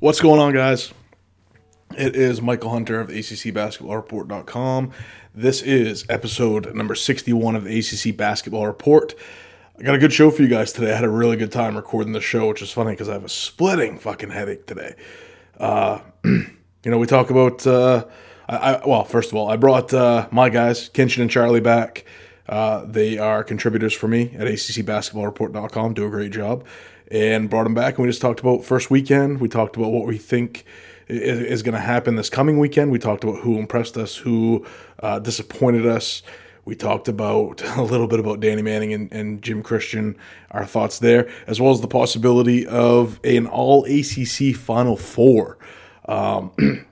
What's going on, guys? It is Mychal Hunter of ACCBasketballReport.com. This is episode number 61 of the ACC Basketball Report. I got a good show for you guys today. I had a really good time recording the show, which is funny because I have a splitting fucking headache today. Uh, you know, we talk about, uh, I, I, well, first of all, I brought uh, my guys, Kinchen and Charlie, back. Uh, they are contributors for me at ACCBasketballReport.com, do a great job and brought him back. And we just talked about first weekend. We talked about what we think is, is going to happen this coming weekend. We talked about who impressed us, who uh, disappointed us. We talked about a little bit about Danny Manning and, and, Jim Christian, our thoughts there, as well as the possibility of an all ACC Final Four. Um,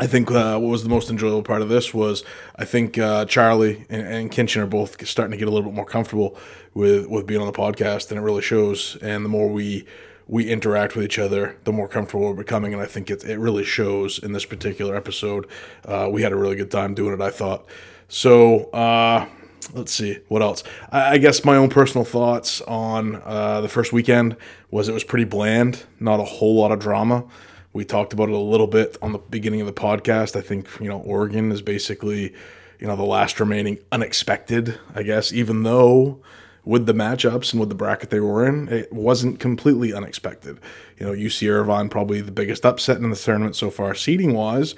I think uh, what was the most enjoyable part of this was I think uh, Charlie and, and Kinchen are both starting to get a little bit more comfortable with with being on the podcast, and it really shows. And the more we we interact with each other, the more comfortable we're becoming, and I think it it really shows in this particular episode. Uh, we had a really good time doing it, I thought. So uh, let's see what else. I, I, guess my own personal thoughts on uh, the first weekend was it was pretty bland, not a whole lot of drama. We talked about it a little bit on the beginning of the podcast. I think, you know, Oregon is basically, you know, the last remaining unexpected, I guess, even though with the matchups and with the bracket they were in, it wasn't completely unexpected. You know, UC Irvine probably the biggest upset in the tournament so far, seeding wise,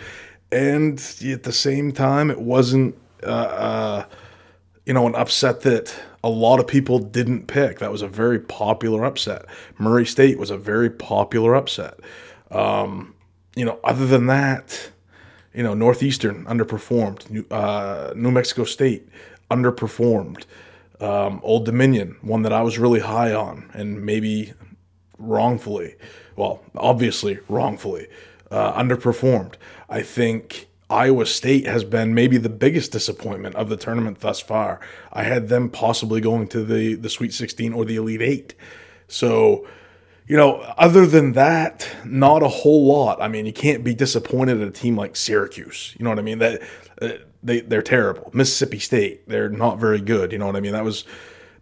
and at the same time, it wasn't, uh, uh, you know, an upset that a lot of people didn't pick. That was a very popular upset. Murray State was a very popular upset. Um, you know, other than that, you know, Northeastern underperformed. New, uh, New Mexico State underperformed. Um, Old Dominion, one that I was really high on, and maybe wrongfully, well, obviously wrongfully, uh, underperformed. I think Iowa State has been maybe the biggest disappointment of the tournament thus far. I had them possibly going to the the Sweet 16 or the Elite Eight. So you know, other than that, not a whole lot. I mean, you can't be disappointed at a team like Syracuse. You know what I mean? That uh, they they're terrible. Mississippi State, they're not very good. You know what I mean? That was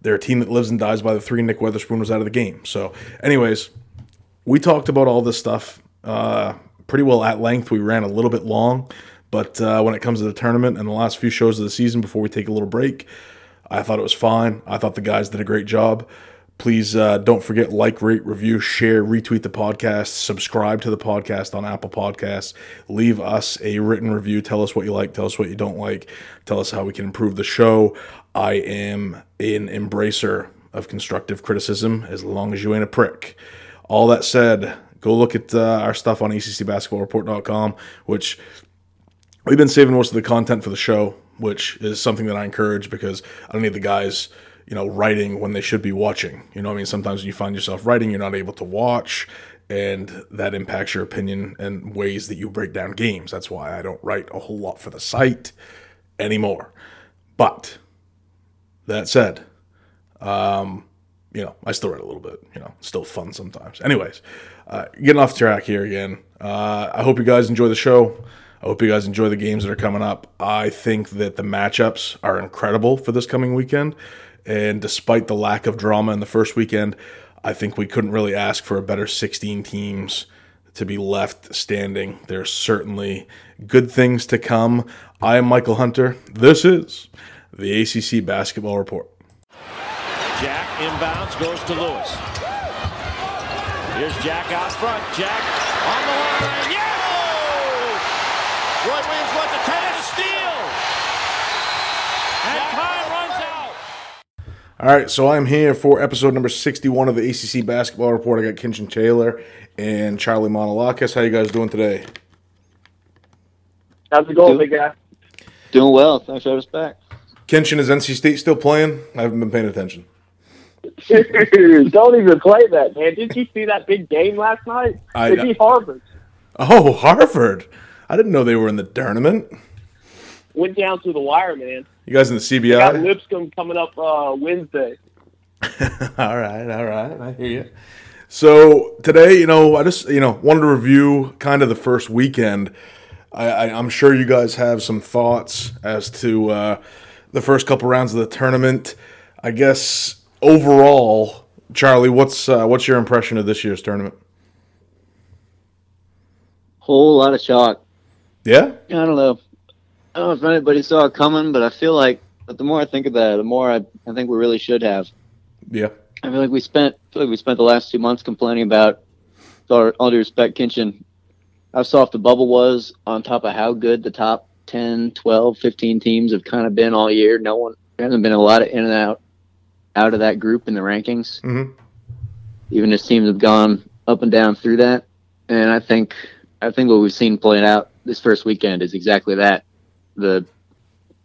they're a team that lives and dies by the three. Nick Weatherspoon was out of the game. So, anyways, we talked about all this stuff uh, pretty well at length. We ran a little bit long, but uh, when it comes to the tournament and the last few shows of the season before we take a little break, I thought it was fine. I thought the guys did a great job. Please uh, don't forget like, rate, review, share, retweet the podcast, subscribe to the podcast on Apple Podcasts. Leave us a written review. Tell us what you like. Tell us what you don't like. Tell us how we can improve the show. I am an embracer of constructive criticism as long as you ain't a prick. All that said, go look at uh, our stuff on ACCBasketballReport.com, which we've been saving most of the content for the show, which is something that I encourage because I don't need the guys – you know, writing when they should be watching. You know I mean? Sometimes you find yourself writing, you're not able to watch, and that impacts your opinion and ways that you break down games. That's why I don't write a whole lot for the site anymore. But that said, um, you know, I still write a little bit, you know, still fun sometimes. Anyways, uh, getting off track here again. Uh, I hope you guys enjoy the show. I hope you guys enjoy the games that are coming up. I think that the matchups are incredible for this coming weekend. And despite the lack of drama in the first weekend, I think we couldn't really ask for a better 16 teams to be left standing. There's certainly good things to come. I am Mychal Hunter. This is the ACC Basketball Report. Jack inbounds, goes to Lewis. Here's Jack out front. Jack on the line. Yeah! Roy Williams wants a tennis steal. And time runs out. All right, so I'm here for episode number 61 of the ACC Basketball Report. I got Kinchen Taylor and Charlie Manolakis. How you guys doing today? How's it going, big guy? Doing well. Thanks for having us back. Kinchen, is NC State still playing? I haven't been paying attention. Don't even play that, man. Did you see that big game last night? I, they beat Harvard. Oh, Harvard. I didn't know they were in the tournament. Went down to the wire, man. You guys in the CBI? They got Lipscomb coming up uh, Wednesday. all right, all right. I hear you. So today, you know, I just you know wanted to review kind of the first weekend. I, I, am sure you guys have some thoughts as to uh, the first couple rounds of the tournament. I guess overall, Charlie, what's uh, what's your impression of this year's tournament? Whole lot of shock. Yeah. I don't know. I don't know if anybody saw it coming, but I feel like but the more I think about it, the more I, I think we really should have. Yeah. I feel like we spent I feel like we spent the last two months complaining about all, all due respect, Kinchen, how soft the bubble was on top of how good the top 10, 12, 15 teams have kind of been all year. No one there hasn't been a lot of in and out out of that group in the rankings. Mhm. Even as teams have gone up and down through that. And I think I think what we've seen played out this first weekend is exactly that. The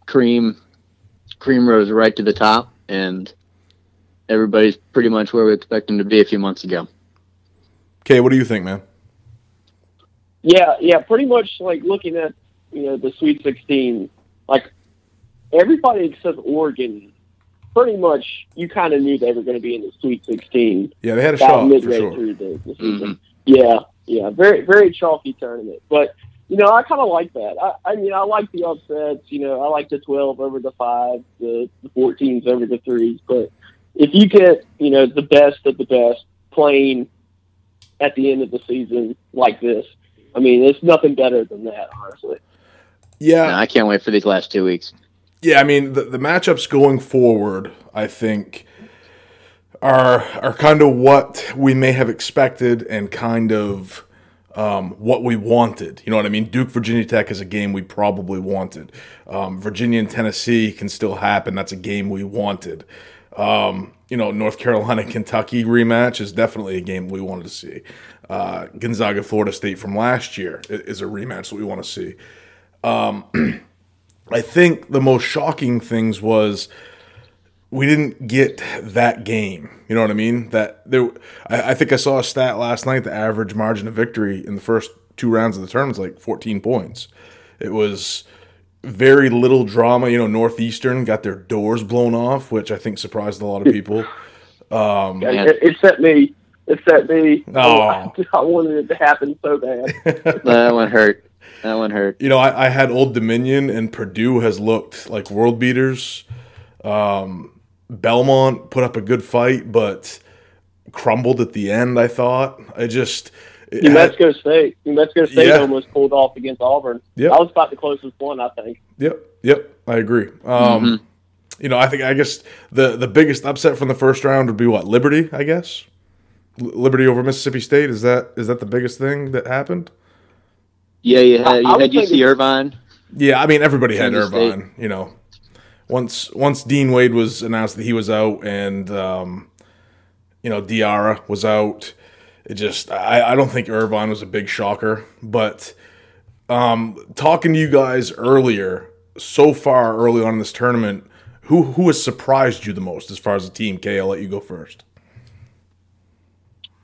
cream cream rose right to the top and everybody's pretty much where we expect them to be a few months ago. Okay, what do you think, man? Yeah, yeah, pretty much like looking at you know the Sweet 16, like everybody except Oregon, pretty much you kind of knew they were going to be in the Sweet 16 Yeah, they had a shot midway sure. through the, the season. Mm-hmm. Yeah, yeah, very very chalky tournament, but you know I kind of like that. I, I mean I like the upsets. You know I like the 12 over the five, the, the 14s over the threes. But if you get you know the best of the best playing at the end of the season like this, I mean it's nothing better than that, honestly. Yeah, No, I can't wait for these last two weeks. Yeah, I mean the, the matchups going forward, I think, are are kind of what we may have expected and kind of um, what we wanted. You know what I mean? Duke Virginia Tech is a game we probably wanted. Um, Virginia and Tennessee can still happen. That's a game we wanted. Um, you know, North Carolina Kentucky rematch is definitely a game we wanted to see. Uh, Gonzaga Florida State from last year is a rematch that we want to see. I think the most shocking things was we didn't get that game. You know what I mean? That there, I, I think I saw a stat last night. The average margin of victory in the first two rounds of the tournament is like 14 points. It was very little drama. You know, Northeastern got their doors blown off, which I think surprised a lot of people. Yeah, Yeah. It, it set me. It set me. Oh. I wanted it to happen so bad. that one hurt. That one hurt. you know, I, I had Old Dominion and Purdue has looked like world beaters. Um, Belmont put up a good fight, but crumbled at the end. I thought. I just. it New had- Mexico State. New Mexico State Yeah. almost pulled off against Auburn. Yep. That was about the closest one, I think. Yep, yep, I agree. Um, You know, I think I guess the the biggest upset from the first round would be what Liberty. I guess L- Liberty over Mississippi State is that is that the biggest thing that happened? Yeah, you I- had I you had UC thinking- Irvine. Yeah, I mean everybody had Kansas State. Irvine. You know, once once Dean Wade was announced that he was out and um, you know Diarra was out, it just I, I don't think Irvine was a big shocker. But um, talking to you guys earlier, so far early on in this tournament, who who has surprised you the most as far as the team? Kay, I'll let you go first.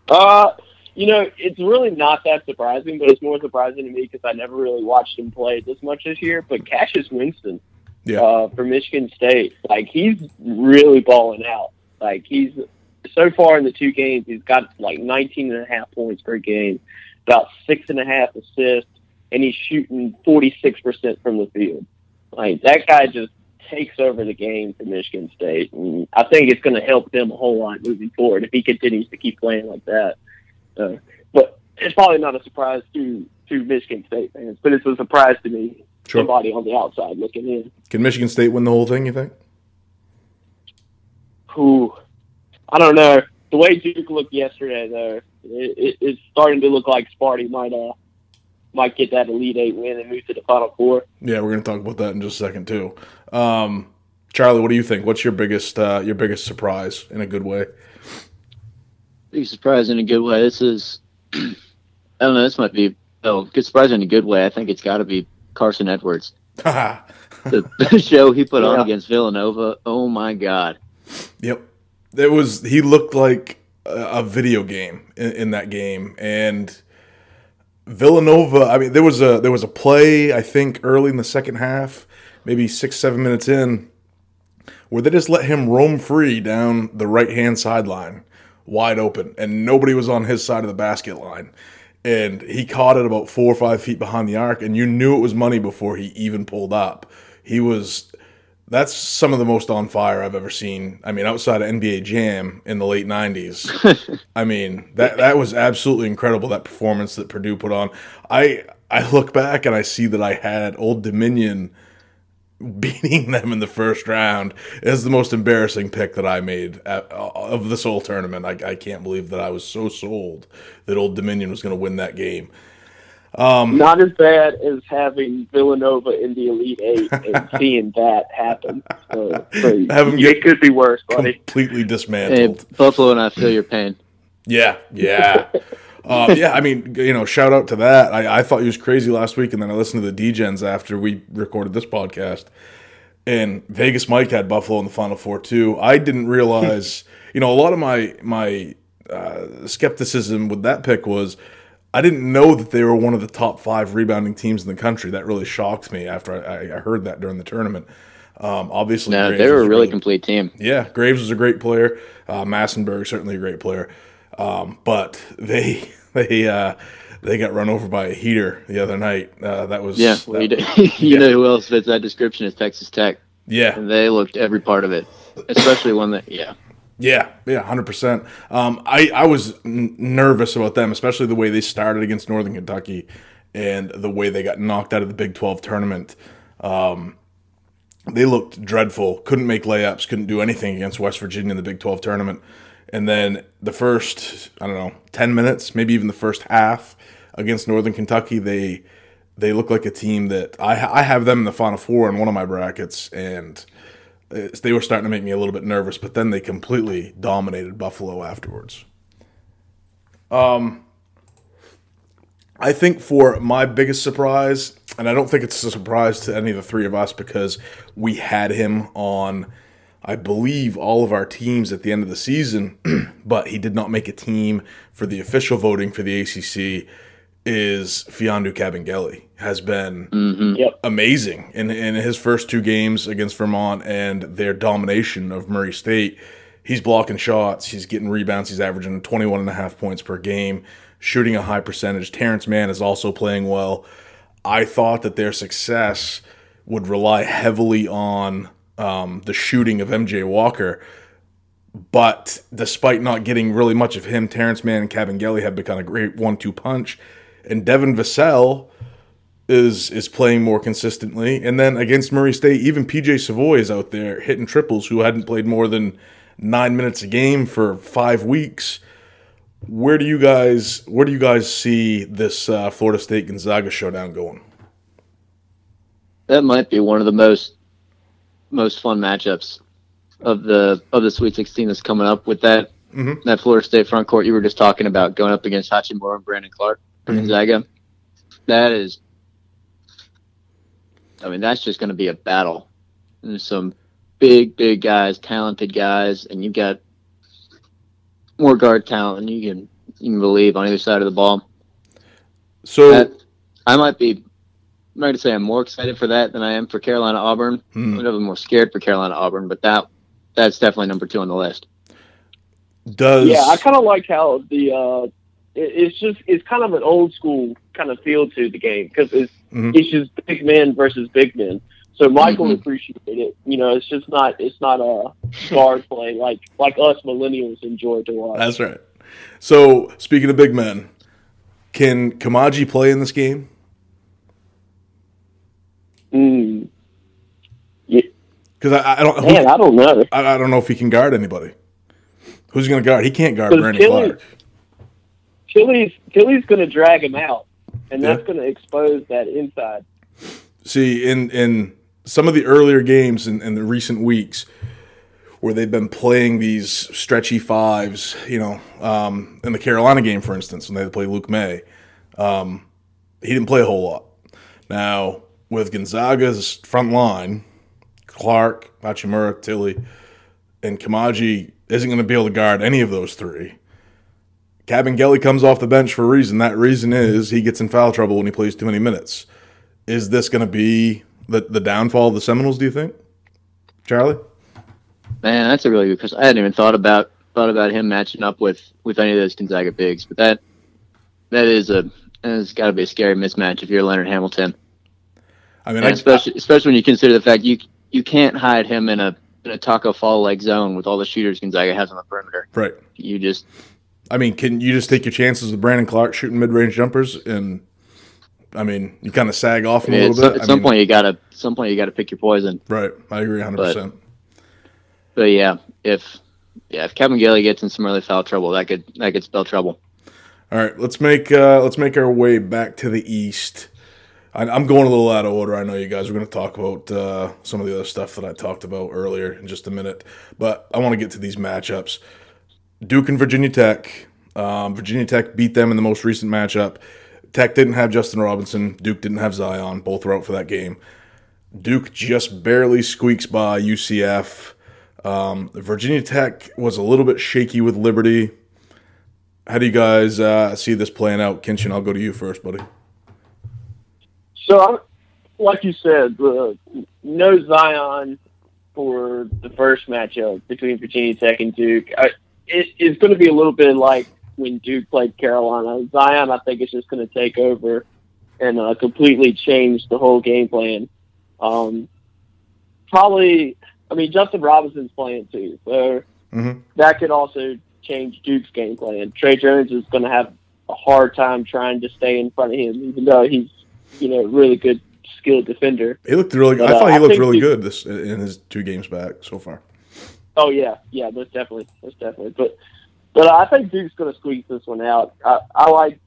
Uh, you know, it's really not that surprising, but it's more surprising to me because I never really watched him play this much this year. But Cassius Winston, Yeah. uh, for Michigan State, like he's really balling out. Like he's so far in the two games, he's got like 19 and a half points per game, about six and a half assists, and he's shooting 46% from the field. Like that guy just takes over the game for Michigan State, and I think it's going to help them a whole lot moving forward if he continues to keep playing like that. Uh, but it's probably not a surprise to to Michigan State fans, but it's a surprise to me, Sure. somebody on the outside looking in. Can Michigan State win the whole thing? You think? Who, I don't know. The way Duke looked yesterday, though, it, it, it's starting to look like Sparty might uh might get that Elite Eight win and move to the Final Four. Yeah, we're gonna talk about that in just a second too. Um, Charlie, what do you think? What's your biggest uh, your biggest surprise in a good way? Big surprise in a good way. This is, I don't know. This might be oh, good surprise in a good way. I think it's got to be Carsen Edwards. The, the show he put on against Villanova. Oh my God. Yep. It was he looked like a, a video game in, in that game and Villanova, I mean there was a there was a play I think early in the second half, maybe 6 7 minutes in where they just let him roam free down the right-hand sideline wide open and nobody was on his side of the basket line. And he caught it about 4 or 5 feet behind the arc and you knew it was money before he even pulled up. He was That's some of the most on fire I've ever seen. I mean, outside of NBA Jam in the late '90s. I mean, that that was absolutely incredible. That performance that Purdue put on. I I look back and I see that I had Old Dominion beating them in the first round is the most embarrassing pick that I made at, of this whole tournament. I, I can't believe that I was so sold that Old Dominion was going to win that game. Um, Not as bad as having Villanova in the Elite Eight and seeing that happen. So, so it could be worse, buddy. Completely dismantled. Hey, Buffalo and I feel your pain. Yeah, yeah. uh, yeah, I mean, you know, shout out to that. I, I thought he was crazy last week, and then I listened to the DGens after we recorded this podcast. And Vegas Mike had Buffalo in the Final Four too. I didn't realize, you know, a lot of my my uh, skepticism with that pick was I didn't know that they were one of the top five rebounding teams in the country. That really shocked me after I, I heard that during the tournament. Um, obviously, no, they were a really, complete team. Yeah, Graves was a great player. Uh, Massinburg certainly a great player, um, but they they uh, they got run over by a heater the other night. Uh, that was yeah. That, you, you yeah. know who else fits that description is Texas Tech. Yeah, and they looked every part of it, especially one that yeah. Yeah, yeah, hundred um, percent. I I was n- nervous about them, especially the way they started against Northern Kentucky, and the way they got knocked out of the Big Twelve tournament. Um, they looked dreadful. Couldn't make layups. Couldn't do anything against West Virginia in the Big Twelve tournament. And then the first, I don't know, ten minutes, maybe even the first half against Northern Kentucky, they they look like a team that I I have them in the Final Four in one of my brackets, and they were starting to make me a little bit nervous, but then they completely dominated Buffalo afterwards. Um, I think for my biggest surprise, and I don't think it's a surprise to any of the three of us because we had him on, I believe, all of our teams at the end of the season, but he did not make a team for the official voting for the ACC is Mfiondu Kabengele has been mm-hmm. yep. amazing in in his first two games against Vermont and their domination of Murray State. He's blocking shots, he's getting rebounds, he's averaging 21 and a half points per game, shooting a high percentage. Terrence Mann is also playing well. I thought that their success would rely heavily on um, the shooting of MJ Walker. But despite not getting really much of him, Terrence Mann and Kabengele have become a great one-two punch and Devin Vassell is is playing more consistently. And then against Murray State, even PJ Savoy is out there hitting triples, who hadn't played more than nine minutes a game for five weeks. Where do you guys where do you guys see this uh, Florida State Gonzaga showdown going? That might be one of the most most fun matchups of the of the Sweet 16 that's coming up with that mm-hmm. that Florida State front court you were just talking about going up against Hachimura and Brandon for Gonzaga. That is, I mean, that's just going to be a battle. And some big, big guys, talented guys, and you've got more guard talent than you can you can believe on either side of the ball. So that, I might be. I'm not going to say I'm more excited for that than I am for Carolina Auburn. Hmm. I'm a little more scared for Carolina Auburn, but that that's definitely number two on the list. Does yeah, I kind of like how the uh, it's just it's kind of an old school kind of feel to the game because it's mm-hmm. it's just big men versus big men. So Michael mm-hmm. appreciated it. You know, it's just not it's not a guard play like like us millennials enjoy to watch. That's right. So speaking of big men, can Koumadje play in this game? Mm. Yeah. Because I, I, don't. Man, I don't know. I, I, don't know if he can guard anybody. Who's going to guard? He can't guard Brandon Clarke. Tillie's Tillie's going to drag him out, and that's going to expose that inside. See, in in some of the earlier games in, in the recent weeks, where they've been playing these stretchy fives, you know, um, in the Carolina game, for instance, when they played Luke May, um, he didn't play a whole lot. Now with Gonzaga's front line, Clarke, Hachimura, Tillie, and Koumadje isn't going to be able to guard any of those three. Kabengele comes off the bench for a reason. That reason is he gets in foul trouble when he plays too many minutes. Is this going to be the, the downfall of the Seminoles, do you think? Charlie? Man, that's a really good question. I hadn't even thought about thought about him matching up with with any of those Gonzaga bigs, but that that is a it's got to be a scary mismatch if you're Leonard Hamilton. I mean, I, especially especially when you consider the fact you you can't hide him in a in a Taco Fall like zone with all the shooters Gonzaga has on the perimeter. Right. You just I mean, can you just take your chances with Brandon Clarke shooting mid range jumpers and I mean, you kind of sag off him I a little bit. at I some mean, point you gotta at some point you gotta pick your poison. right? I agree, hundred percent. But yeah, if yeah, if Kabengele gets in some early foul trouble, that could that could spell trouble. All right, let's make uh, let's make our way back to the east. I, I'm going a little out of order. I know you guys are going to talk about uh, some of the other stuff that I talked about earlier in just a minute, but I want to get to these matchups. Duke and Virginia Tech. Um, Virginia Tech beat them in the most recent matchup. Tech didn't have Justin Robinson. Duke didn't have Zion. Both were out for that game. Duke just barely squeaks by UCF. Um, Virginia Tech was a little bit shaky with Liberty. How do you guys uh, see this playing out? Kinchen, I'll go to you first, buddy. So, I'm, like you said, the no Zion for the first matchup between Virginia Tech and Duke. I, it, it is going to be a little bit like when Duke played Carolina. Zion, I think, is just going to take over and uh, completely change the whole game plan. Um, probably, I mean, Justin Robinson's playing too, so Mhm. that could also change Duke's game plan. Tre Jones is going to have a hard time trying to stay in front of him, even though he's, you know, really good, skilled defender. He looked really good. I But, uh, thought he looked really he- good this in his two games back so far. Oh yeah, yeah, most definitely, most definitely. But but I think Duke's going to squeeze this one out. I, I like.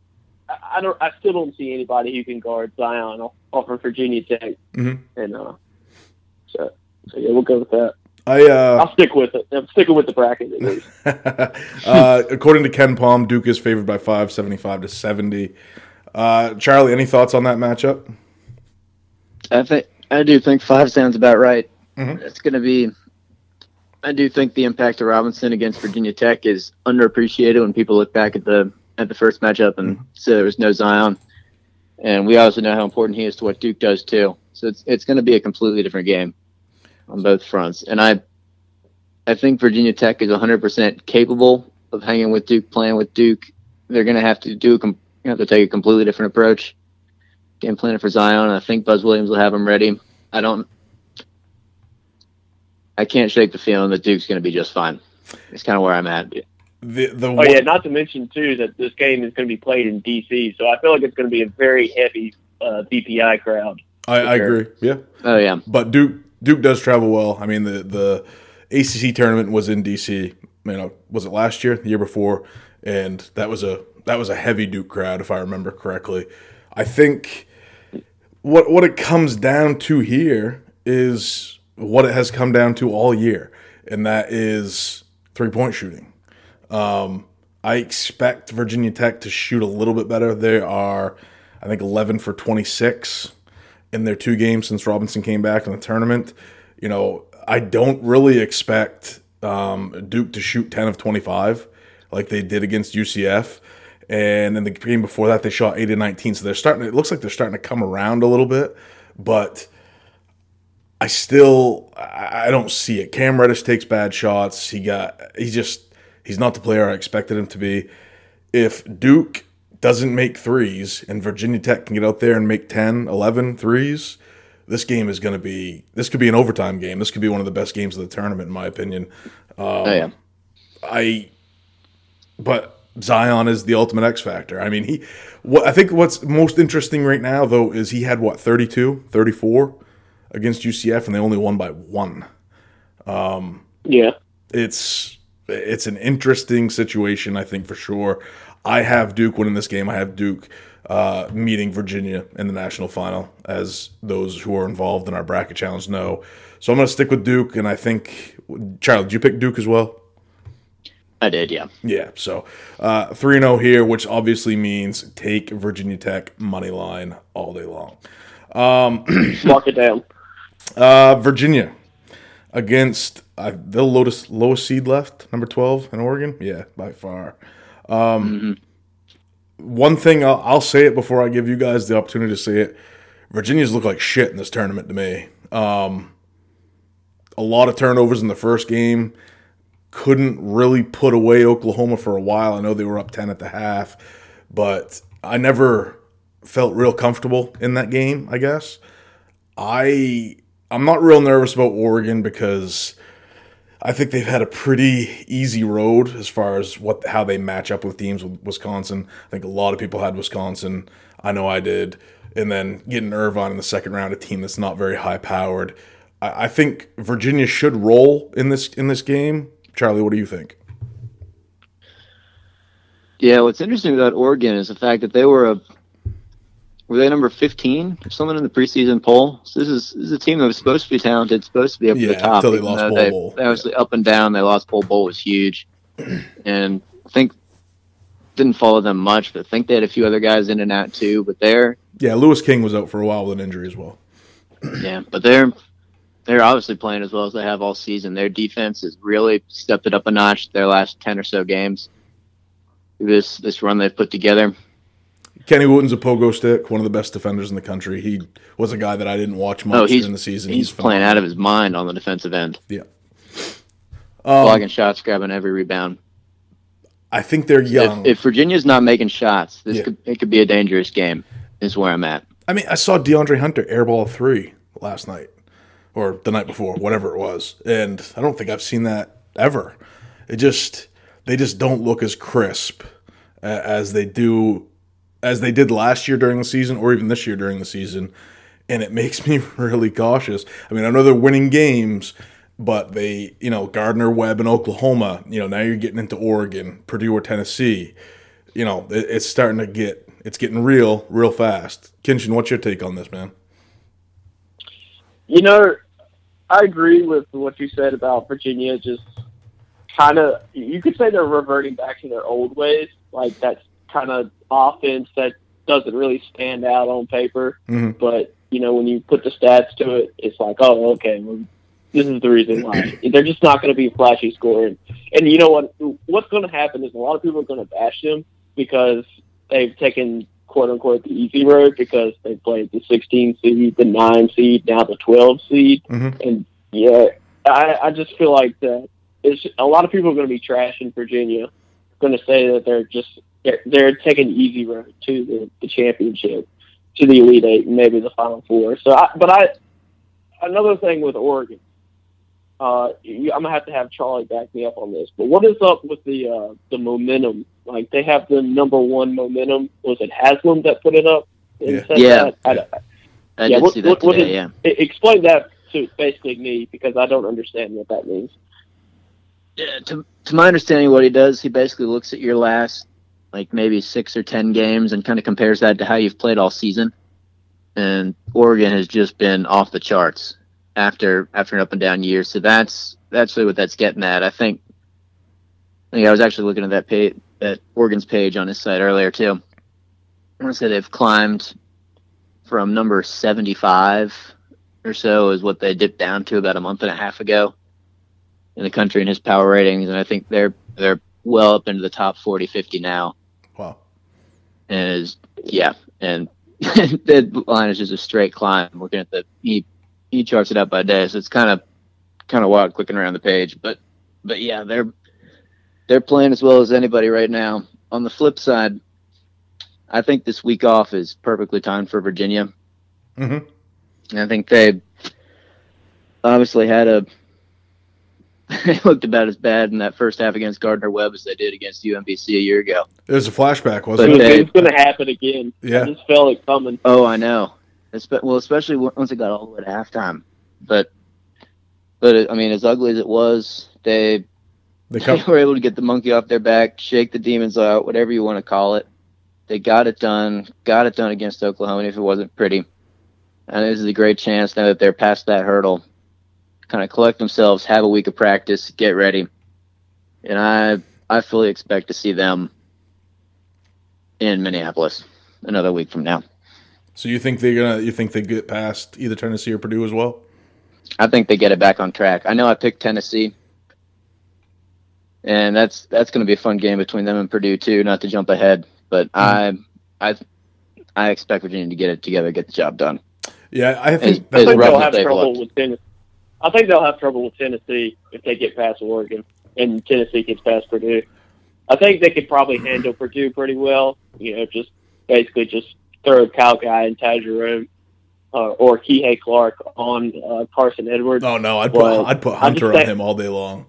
I don't. I still don't see anybody who can guard Zion off, off of Virginia Tech, Mhm. and uh, so so yeah, we'll go with that. I uh, I'll stick with it. I'm sticking with the bracket at least. uh, according to KenPom, Duke is favored by five, 75 to seventy. Uh, Charlie, any thoughts on that matchup? I think I do think five sounds about right. Mhm. It's going to be. I do think the impact of Robinson against Virginia Tech is underappreciated when people look back at the at the first matchup and say there was no Zion, and we also know how important he is to what Duke does too. So it's it's going to be a completely different game on both fronts, and I I think Virginia Tech is 100% capable of hanging with Duke, playing with Duke. They're going to have to do a com- have to take a completely different approach game planning for Zion. I think Buzz Williams will have him ready. I don't. I can't shake the feeling that Duke's going to be just fine. It's kind of where I'm at. The the Oh yeah, not to mention too that this game is going to be played in DC, so I feel like it's going to be a very heavy uh, VPI crowd. I, I sure. agree. Yeah, Oh yeah, but Duke Duke does travel well. I mean the the ACC tournament was in DC. You know, was it last year, the year before, and that was a that was a heavy Duke crowd if I remember correctly. I think what what it comes down to here is what it has come down to all year, and that is three point shooting. Um, I expect Virginia Tech to shoot a little bit better. They are, I think, 11 for 26 in their two games since Robinson came back in the tournament. You know, I don't really expect um, Duke to shoot 10 of 25 like they did against UCF. And in the game before that, they shot 8 of 19. So they're starting, it looks like they're starting to come around a little bit. But I still, I don't see it. Cam Reddish takes bad shots. He got, he just, he's not the player I expected him to be. If Duke doesn't make threes and Virginia Tech can get out there and make 10, 11 threes, this game is going to be, this could be an overtime game. This could be one of the best games of the tournament, in my opinion. Um, oh yeah. I, but Zion is the ultimate X factor. I mean, he, what I think what's most interesting right now, though, is he had what, 32, 34 against UCF, and they only won by one. Um, Yeah, It's, it's an interesting situation, I think, for sure. I have Duke winning this game. I have Duke uh, meeting Virginia in the national final, as those who are involved in our bracket challenge know. So I'm going to stick with Duke, and I think, Charlie, did you pick Duke as well? I did. Yeah. Yeah, so uh, 3 0 here, which obviously means take Virginia Tech money line all day long. Um, lock it down. Uh, Virginia against uh, the lowest, lowest seed left, number 12 in Oregon. Yeah, by far. Um, One thing I'll, I'll say it before I give you guys the opportunity to say it Virginia's look like shit in this tournament to me. Um, a lot of turnovers in the first game. Couldn't really put away Oklahoma for a while. I know they were up 10 at the half, but I never felt real comfortable in that game, I guess. I I'm not real nervous about Oregon because I think they've had a pretty easy road as far as what how they match up with teams with Wisconsin. I think a lot of people had Wisconsin. I know I did. And then getting Irvine in the second round, a team that's not very high powered. I, I think Virginia should roll in this in this game. Charlie, what do you think? Yeah, what's interesting about Oregon is the fact that they were a were they number 15 or something in the preseason poll? So this is this is a team that was supposed to be talented, supposed to be up Yeah, to the top. until they lost Bol they, Bol. they obviously up and down. They lost Bol Bol was huge, and I think didn't follow them much, but I think they had a few other guys in and out too. But they're Yeah, Louis King was out for a while with an injury as well. yeah, but they're they're obviously playing as well as they have all season. Their defense has really stepped it up a notch their last ten or so games. This this run they've put together. Kenny Wooten's a pogo stick, one of the best defenders in the country. He was a guy that I didn't watch much Oh, he's during the season. He's, playing out of his mind on the defensive end, Yeah. Um, blocking shots, grabbing every rebound. I think they're young. If, if Virginia's not making shots, this Yeah. could it could be a dangerous game. Is where I'm at. I mean, I saw DeAndre Hunter airball three last night or the night before, whatever it was, and I don't think I've seen that ever. It just they just don't look as crisp as they do as they did last year during the season or even this year during the season, and it makes me really cautious. I mean, I know they're winning games, but they, you know, Gardner Webb in Oklahoma, you know, now you're getting into Oregon, Purdue or Tennessee. You know, it, it's starting to get it's getting real, real fast. Kinchen, what's your take on this, man? You know, I agree with what you said about Virginia. Just kind of, you could say they're reverting back to their old ways, like that kind of offense that doesn't really stand out on paper. Mhm. But you know, when you put the stats to it, it's like, oh, okay, well, this is the reason why. They're just not going to be flashy scoring. And you know what? What's going to happen is a lot of people are going to bash them because they've taken quote unquote the easy road because they played the 16 seed, the 9 seed, now the 12 seed. Mhm. And yeah, I, I just feel like that it's, a lot of people are going to be trashing Virginia, going to say that they're just they're, they're taking the easy road to the, the championship, to the Elite Eight, maybe the Final Four. So, I, but I another thing with Oregon, uh, I'm gonna have to have Charlie back me up on this. But what is up with the uh, the momentum? Like they have the number one momentum. Was it Haslam that put it up? Yeah. said Yeah. that? I- I Yeah, did what- see that what- what today. is- yeah. I- explain that to basically me because I don't understand what that means. Yeah, to to my understanding, what he does, he basically looks at your last like maybe six or ten games and kind of compares that to how you've played all season. And Oregon has just been off the charts after after an up and down year. So that's that's really what that's getting at. I think. I think I was actually looking at that page, at Oregon's page on his site earlier too. I want to say they've climbed from number seventy-five or so is what they dipped down to about a month and a half ago in the country in his power ratings, and I think they're they're well up into the top 40, 50 now. Wow. And is yeah, and the line is just a straight climb. Looking at the he he charts it out by day, so it's kind of kind of wild clicking around the page. But but yeah, they're they're playing as well as anybody right now. On the flip side, I think this week off is perfectly timed for Virginia. hmm And I think they obviously had a. They looked about as bad in that first half against Gardner Webb as they did against UMBC a year ago. It was a flashback, wasn't was, it? Okay. it's going to happen again. Yeah. I just felt it coming. Oh, I know. Well, especially once it got all the way to halftime. But, but it, I mean, as ugly as it was, they They they were able to get the monkey off their back, shake the demons out, whatever you want to call it. They got it done. Got it done against Oklahoma, if it wasn't pretty. And this is a great chance now that they're past that hurdle. Kind of collect themselves, have a week of practice, get ready, and I I fully expect to see them in Minneapolis another week from now. So you think they're gonna? You think they get past either Tennessee or Purdue as well? I think they get it back on track. I know I picked Tennessee, and that's that's going to be a fun game between them and Purdue too. Not to jump ahead, but hmm. I I I expect Virginia to get it together, get the job done. Yeah, I As- think. I think they'll have trouble with Tennessee. I think they'll have trouble with Tennessee if they get past Oregon and Tennessee gets past Purdue. I think they could probably handle Purdue pretty well. You know, just basically just throw Kyle Guy and Ty Jerome uh, or Kihei Clark on uh, Carsen Edwards. Oh no, I'd put I'd put Hunter on saying- him all day long.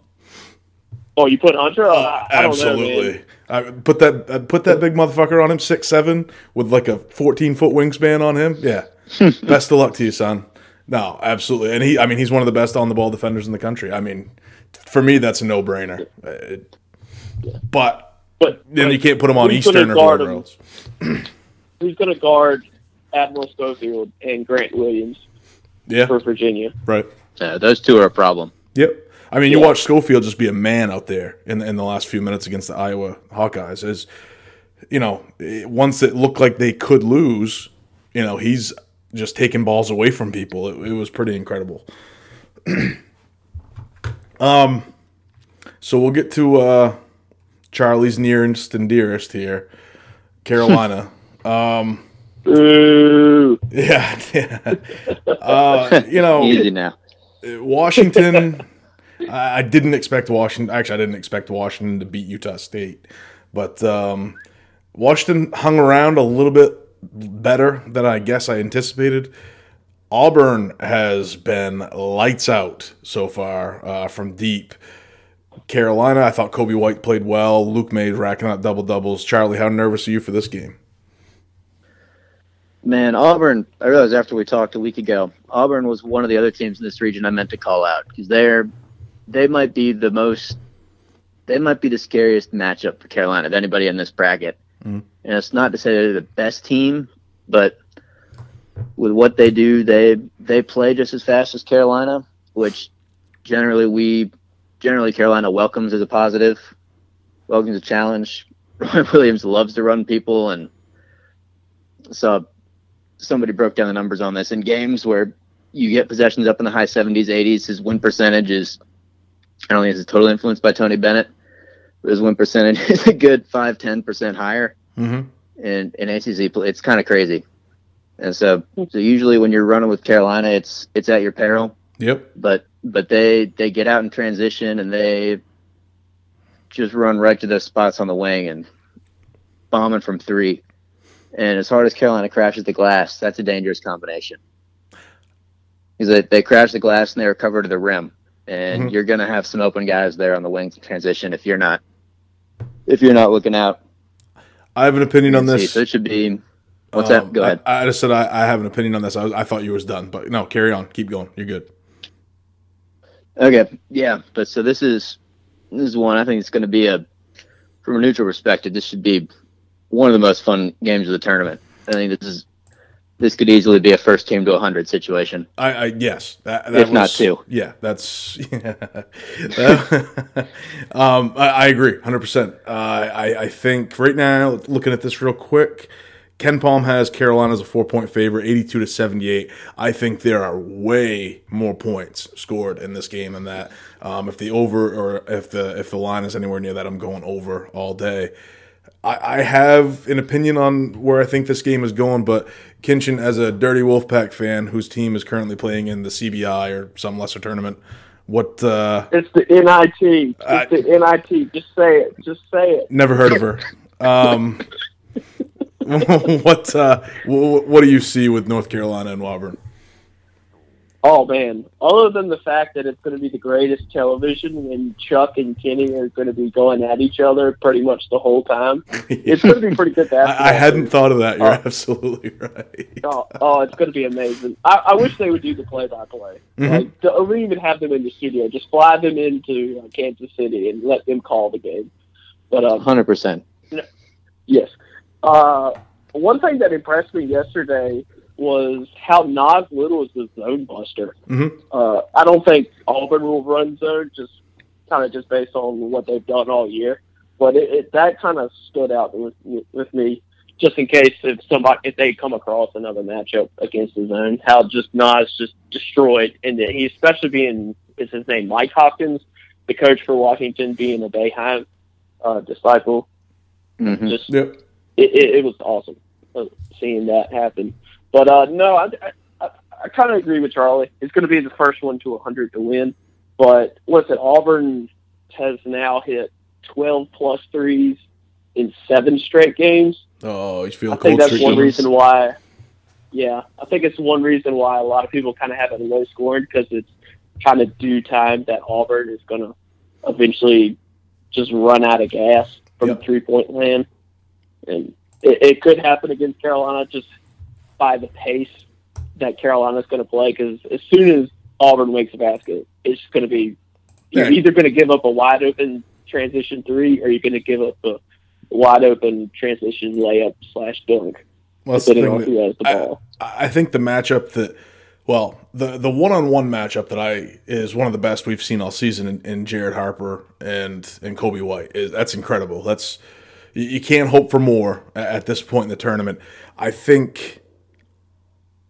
Oh, you put Hunter? I, I don't know, man. Absolutely. I put that I put that big motherfucker on him, six seven, with like a fourteen foot wingspan on him. Yeah. Best of luck to you, son. No, absolutely. And he I mean he's one of the best on the ball defenders in the country. I mean, for me that's a no brainer. But But then you can't put him on Eastern or guard whoever else. who's going to guard Admiral Schofield and Grant Williams Yeah. for Virginia? Right. Uh, those two are a problem. Yep. I mean, you Yeah. watch Schofield just be a man out there in the, in the last few minutes against the Iowa Hawkeyes. Is you know, once it looked like they could lose, you know, he's just taking balls away from people. It, it was pretty incredible. um, so we'll get to uh, Charlie's nearest and dearest here, Carolina. Ooh. yeah, yeah. Uh, you know, Easy now. Washington. I I didn't expect Washington. Actually, I didn't expect Washington to beat Utah State, but um, Washington hung around a little bit better than I guess I anticipated. Auburn has been lights out so far uh, from deep. Carolina, I thought Coby White played well. Luke May racking up double doubles. Charlie, how nervous are you for this game? Man, Auburn. I realized after we talked a week ago, Auburn was one of the other teams in this region I meant to call out because they're they might be the most they might be the scariest matchup for Carolina of anybody in this bracket. Mhm. And it's not to say they're the best team, but with what they do, they they play just as fast as Carolina, which generally we generally Carolina welcomes as a positive, welcomes a challenge. Roy Williams loves to run people and so somebody broke down the numbers on this in games where you get possessions up in the high 70s 80s his win percentage is i don't think is totally influenced by tony bennett but his win percentage is a good 5 10% higher Mm-hmm. in, in acc play it's kind of crazy and so so usually when you're running with carolina it's it's at your peril Yep. but but they they get out in transition and they just run right to those spots on the wing and bombing from three. And as hard as Carolina crashes the glass, that's a dangerous combination. Because they, they crash the glass and they recover to the rim, and Mhm. you're gonna have some open guys there on the wings in transition if you're not if you're not looking out. I have an opinion on See, this. So it should be. What's Um, that? Go ahead. I, I just said I, I have an opinion on this. I, was, I thought you was done, but no, carry on. Keep going. You're good. Okay, yeah, but so this is this is one I think it's going to be a from a neutral perspective. This should be one of the most fun games of the tournament. I think this is this could easily be a first team to 100 situation. I, I yes, that, that If not was- two. Yeah, that's. um, I, I agree, hundred percent. Uh, I I think right now, looking at this real quick, KenPom has Carolina as a four point favorite, eighty two to seventy eight. I think there are way more points scored in this game than that. Um, if the over or if the if the line is anywhere near that, I'm going over all day. I, I have an opinion on where I think this game is going, but Kinchen, as a Dirty Wolfpack fan whose team is currently playing in the CBI or some lesser tournament, what? Uh, It's the NIT. It's I- the NIT. Just say it. Just say it. never heard of her. Um, what? Uh, what do you see with North Carolina and Auburn? Oh man! Other than the fact that it's going to be the greatest television, and Chuck and Kenny are going to be going at each other pretty much the whole time, it's going to be pretty good basketball. I, I hadn't thought of that. You're Oh. absolutely right. Oh, oh, it's going to be amazing. I, I wish they would do the play-by-play. Mhm. Like, don't even have them in the studio. Just fly them into uh, Kansas City and let them call the game. But um, 100%. Yes. Uh, one thing that impressed me yesterday was how Nas Little is the zone buster. Mhm. Uh, I don't think Auburn will run zone, just kind of just based on what they've done all year. But it, it that kind of stood out with, with me, just in case if somebody if they come across another matchup against the zone, how just Nas just destroyed, and that he especially being is his name Mike Hopkins, the coach for Washington, being a Boeheim uh, disciple hmm just Yep. it, it, it was awesome uh, seeing that happen. But uh, no, I, I, I kind of agree with Charlie. It's going to be the first one to 100 to win. But listen, Auburn has now hit 12 plus threes in seven straight games. Oh, you feel I think that's one reason why. Yeah, I think it's one reason why a lot of people kind of have it low scoring because it's kind of due time that Auburn is going to eventually just run out of gas from Yep. three point land, and it, it could happen against Carolina just by the pace that Carolina's going to play. Because as soon as Auburn makes a basket, it's going to be you're either going to give up a wide open transition three, or you're going to give up a wide open transition layup slash dunk, Well, that's the thing that- the I- ball. I think the matchup that, well, the the one on one matchup that I is one of the best we've seen all season in, in Jared Harper and and Coby White is that's incredible. That's you, can't hope for more at this point in the tournament. I think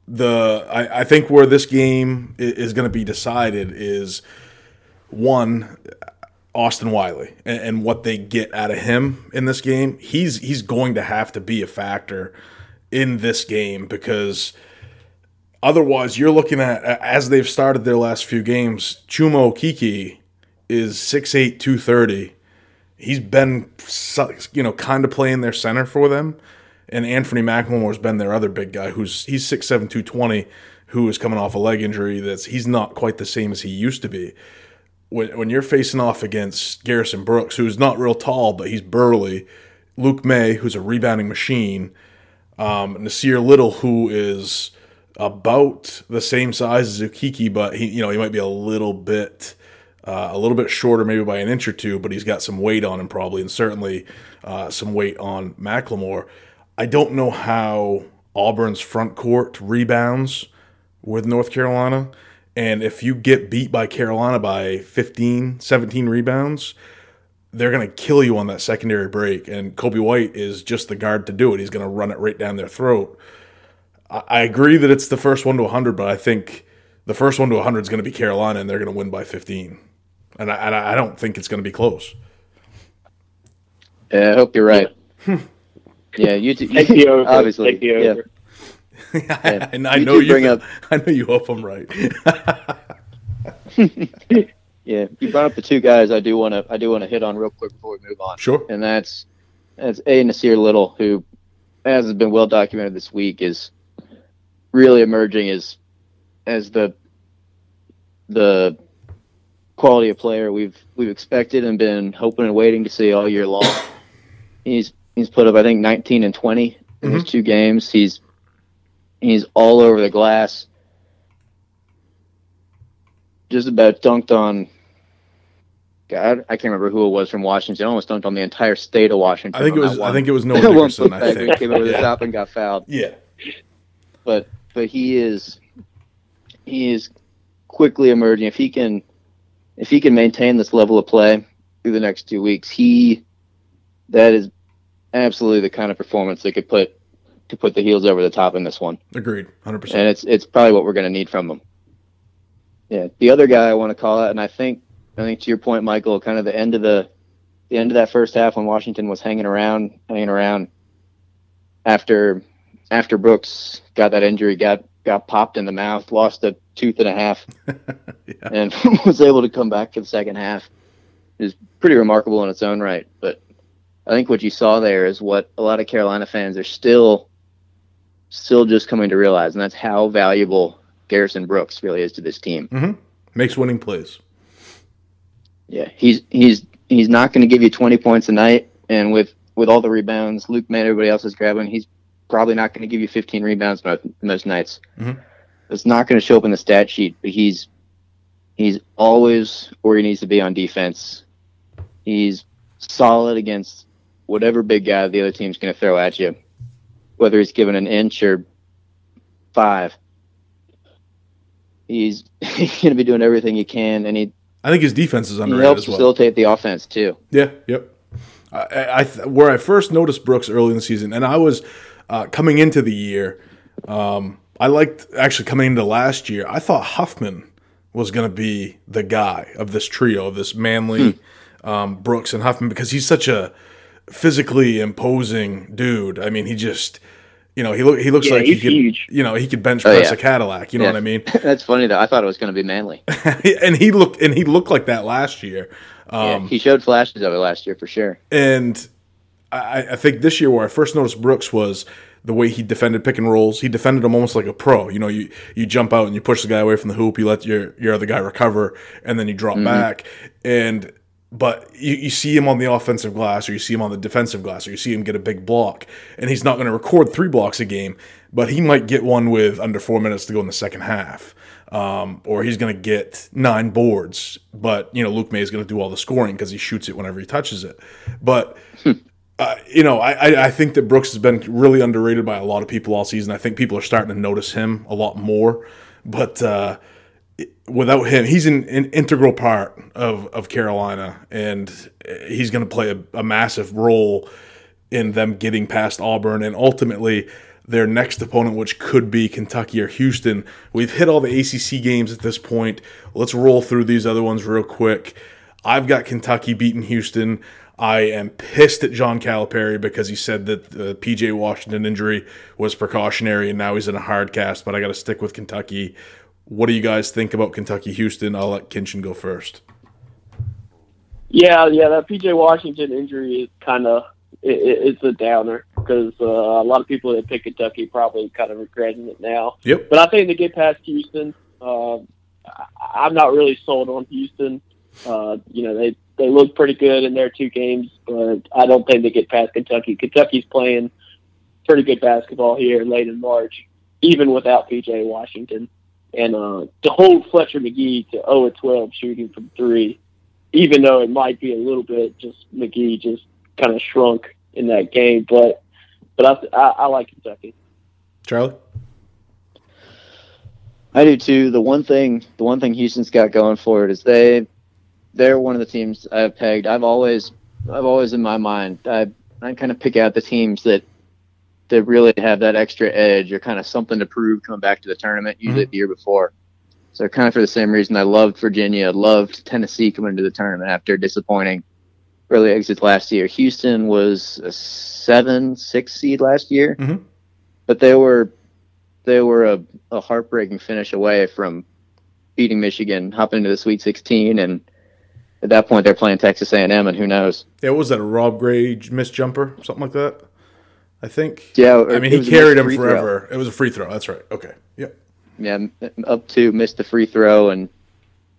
the I, I think where this game is going to be decided is one Austin Wiley and, and what they get out of him in this game. He's he's going to have to be a factor in this game because otherwise you're looking at as they've started their last few games, Chuma Okeke is 6'8", 230. He's been you know kind of playing their center for them. And Anthony McLemore's been their other big guy who's he's 6'7", 220, who is coming off a leg injury that's he's not quite the same as he used to be when, when you're facing off against Garrison Brooks, who's not real tall, but he's burly, Luke Maye, who's a rebounding machine, um, Nassir Little, who is about the same size as Okeke, but he, you know, he might be a little bit, uh, a little bit shorter, maybe by an inch or two, but he's got some weight on him probably, and certainly uh, some weight on McLemore. I don't know how Auburn's front court rebounds with North Carolina. And if you get beat by Carolina by 15, 17 rebounds, they're going to kill you on that secondary break. And Coby White is just the guard to do it. He's going to run it right down their throat. I, agree that it's the first one to 100, but I think the first one to 100 is going to be Carolina, and they're going to win by 15. And I, and I don't think it's going to be close. Yeah, I hope you're right. Hmm. Yeah, you, t- Take the over. obviously. Take the yeah. over. and I You know you bring up- I know you hope I'm right. Yeah, you brought up the two guys I do want to I do want to hit on real quick before we move on, sure. and that's that's a Nassir Little, who, as has been well documented this week, is really emerging as as the the quality of player we've we've expected and been hoping and waiting to see all year long. he's he's put up I think 19 and 20 in his mm-hmm. two games. He's he's all over the glass. Just about dunked on. God, I can't remember who it was from Washington. Almost dunked on the entire state of Washington. I think it was I think it was Noah Dickerson. I think. came over the Yeah. top and got fouled Yeah. but but he is he is quickly emerging. If he can if he can maintain this level of play through the next two weeks, he that is absolutely the kind of performance that could put to put the heels over the top in this one. Agreed. 100%. And it's it's probably what we're going to need from them. Yeah, the other guy I want to call out, and I think I think to your point, Mychal, kind of the end of the the end of that first half when Washington was hanging around, hanging around after after Brooks got that injury, got got popped in the mouth, lost a tooth and a half, and was able to come back for the second half. Is pretty remarkable in its own right. But I think what you saw there is what a lot of Carolina fans are still still just coming to realize, and that's how valuable Garrison Brooks really is to this team. Makes winning plays. Yeah, he's he's he's not going to give you 20 points a night, and with with all the rebounds Luke and everybody else is grabbing, he's probably not going to give you 15 rebounds most, most nights. Mhm. It's not going to show up in the stat sheet, but he's he's always where he needs to be on defense. He's solid against whatever big guy the other team's going to throw at you, whether he's given an inch or five. He's, he's going to be doing everything he can, and he I think his defense is underrated. he helps well. facilitate the offense too. Yeah, yep. I, I where I first noticed Brooks early in the season, and I was uh, coming into the year. Um, I liked actually coming into last year. I thought Huffman was going to be the guy of this trio of this Manley, um, Brooks, and Huffman because he's such a physically imposing dude. I mean, he just you know he look he looks Yeah, like he could huge. you know he could bench Oh, press yeah. a Cadillac. You know Yeah. what I mean? That's funny though. I thought it was going to be Manley. and he looked and he looked like that last year. yeah, Um, he showed flashes of it last year for sure. And I, I think this year where I first noticed Brooks was the way he defended pick and rolls. He defended them almost like a pro. You know, you you jump out and you push the guy away from the hoop. You let your your other guy recover, and then you drop back. And but you, you see him on the offensive glass, or you see him on the defensive glass, or you see him get a big block, and he's not going to record three blocks a game, but he might get one with under four minutes to go in the second half. Um, or he's going to get nine boards, but you know Luke Maye is going to do all the scoring because he shoots it whenever he touches it. But uh, you know, I, I- I think that Brooks has been really underrated by a lot of people all season. I think people are starting to notice him a lot more. But uh, without him, he's an, an integral part of, of Carolina, and he's going to play a, a massive role in them getting past Auburn and ultimately their next opponent, which could be Kentucky or Houston. We've hit all the ACC games at this point. Let's roll through these other ones real quick. I've got Kentucky beating Houston. I am pissed at John Calipari because he said that the PJ Washington injury was precautionary and now he's in a hard cast, but I got to stick with Kentucky. What do you guys think about Kentucky Houston? I'll let Kinchen go first. Yeah, yeah, that PJ Washington injury is kind of it, it, it's a downer because uh, a lot of people that pick Kentucky probably kind of regretting it now. Yep. But I think they get past Houston. Uh, I- I'm not really sold on Houston. Uh, you know, they they look pretty good in their two games, but I don't think they get past Kentucky. Kentucky's playing pretty good basketball here late in March, even without PJ Washington. And uh, to hold Fletcher Magee to 0 12 shooting from three, even though it might be a little bit just McGee just kind of shrunk in that game, but but I, I, I like Kentucky. Charlie? I do too. The one thing, the one thing Houston's got going for it is they, they're one of the teams I've pegged. I've always, I've always in my mind, I, I kind of pick out the teams that, that really have that extra edge or kind of something to prove coming back to the tournament. Usually the year before. So kind of for the same reason, I loved Virginia, loved Tennessee coming into the tournament after disappointing early exits last year. Houston was a seven, six seed last year, Mhm. but they were they were a, a heartbreaking finish away from beating Michigan, hopping into the Sweet 16, and at that point they're playing Texas A&M, and who knows? Yeah, what was that a Rob Gray missed jumper? Something like that? I think. Yeah, I mean, he carried him free throw. forever. It was a free throw. That's right. Okay. Yep. Yeah, up to missed the free throw, and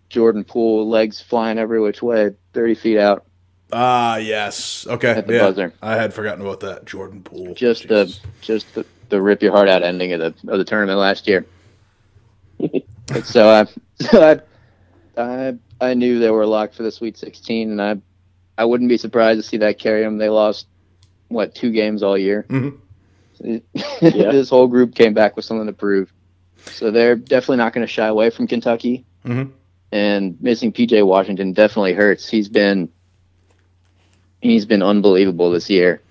Jordan Poole legs flying every which way, 30 feet out. Ah, yes. Okay. At the yeah. buzzer. I had forgotten about that. Jordan Poole. Just the just the, the rip your heart out ending of the of the tournament last year. So I so I, I I knew they were locked for the Sweet 16, and I I wouldn't be surprised to see that carry them. They lost what two games all year. Mhm. this whole group came back with something to prove. So they're definitely not going to shy away from Kentucky. Mhm. And missing PJ Washington definitely hurts. He's been he's been unbelievable this year.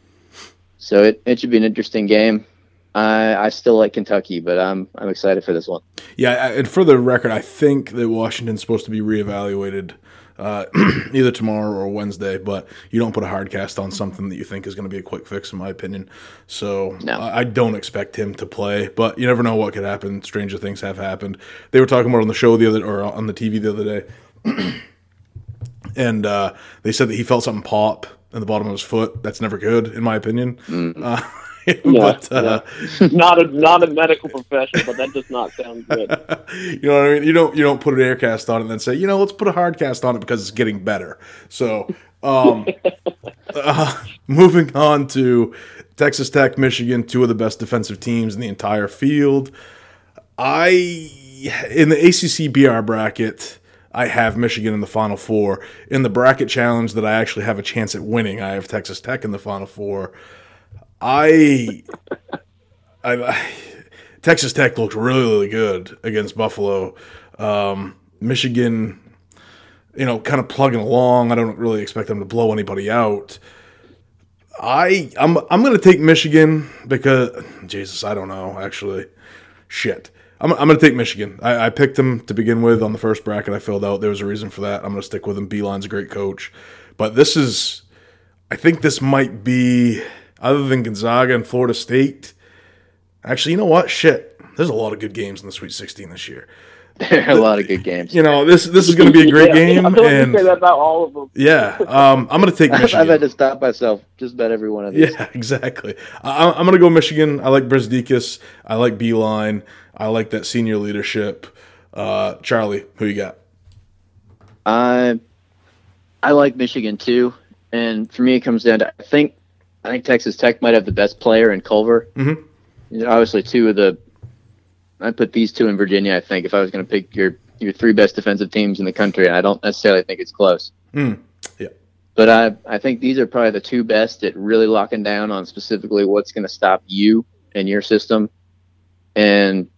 So it, it should be an interesting game. I I still like Kentucky, but I'm I'm excited for this one. Yeah, and for the record, I think that Washington's supposed to be reevaluated uh, either tomorrow or Wednesday. But you don't put a hard cast on something that you think is going to be a quick fix, in my opinion. So No. I I don't expect him to play, but you never know what could happen. Stranger things have happened. They were talking about on the show the other or on the TV the other day, and uh, they said that he felt something pop in the bottom of his foot. That's never good, in my opinion. Uh, but uh, not a not a medical professional, but that does not sound good. you know what I mean? You don't you don't put an air cast on it and then say, you know, let's put a hard cast on it because it's getting better. So, um, uh, moving on to Texas Tech, Michigan, two of the best defensive teams in the entire field. I in the ACC BR bracket, I have Michigan in the Final Four. In the bracket challenge that I actually have a chance at winning, I have Texas Tech in the Final Four. I, I, Texas Tech looked really, really good against Buffalo. Um, Michigan, you know, kind of plugging along. I don't really expect them to blow anybody out. I I'm I'm gonna take Michigan because Jesus, I don't know actually. Shit. I'm, I'm going to take Michigan. I, I picked them to begin with on the first bracket I filled out. There was a reason for that. I'm going to stick with him. Beilein's a great coach. But this is, I think this might be, other than Gonzaga and Florida State, actually, you know what? Shit. There's a lot of good games in the Sweet 16 this year. there are a lot of good games. You know, this this is going to be a great Yeah, game, I feel and say that about all of them. yeah, um, I'm going to take Michigan. I've had to stop myself just about every one of these. Yeah, exactly. I, I'm going to go Michigan. I like Brazdeikis. I like Beilein. I like that senior leadership. Uh, Charlie, who you got? I I like Michigan too, and for me it comes down to I think I think Texas Tech might have the best player in Culver. Mhm. You know, obviously, two of the I put these two in Virginia. I think if I was going to pick your your three best defensive teams in the country, I don't necessarily think it's close. Mm, yeah. But I I think these are probably the two best at really locking down on specifically what's going to stop you and your system. And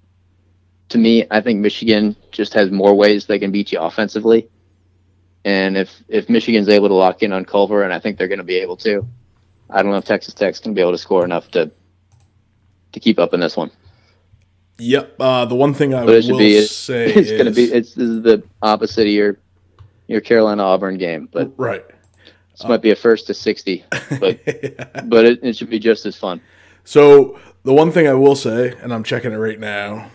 to me, I think Michigan just has more ways they can beat you offensively. And if if Michigan's able to lock in on Culver, and I think they're going to be able to, I don't know if Texas Tech's going to be able to score enough to to keep up in this one. Yep. Uh, the one thing I But will be it's, say it's is going to be it's this is the opposite of your your Carolina Auburn game, but right. this might be a first to sixty, but but it, it should be just as fun. So the one thing I will say, and I'm checking it right now,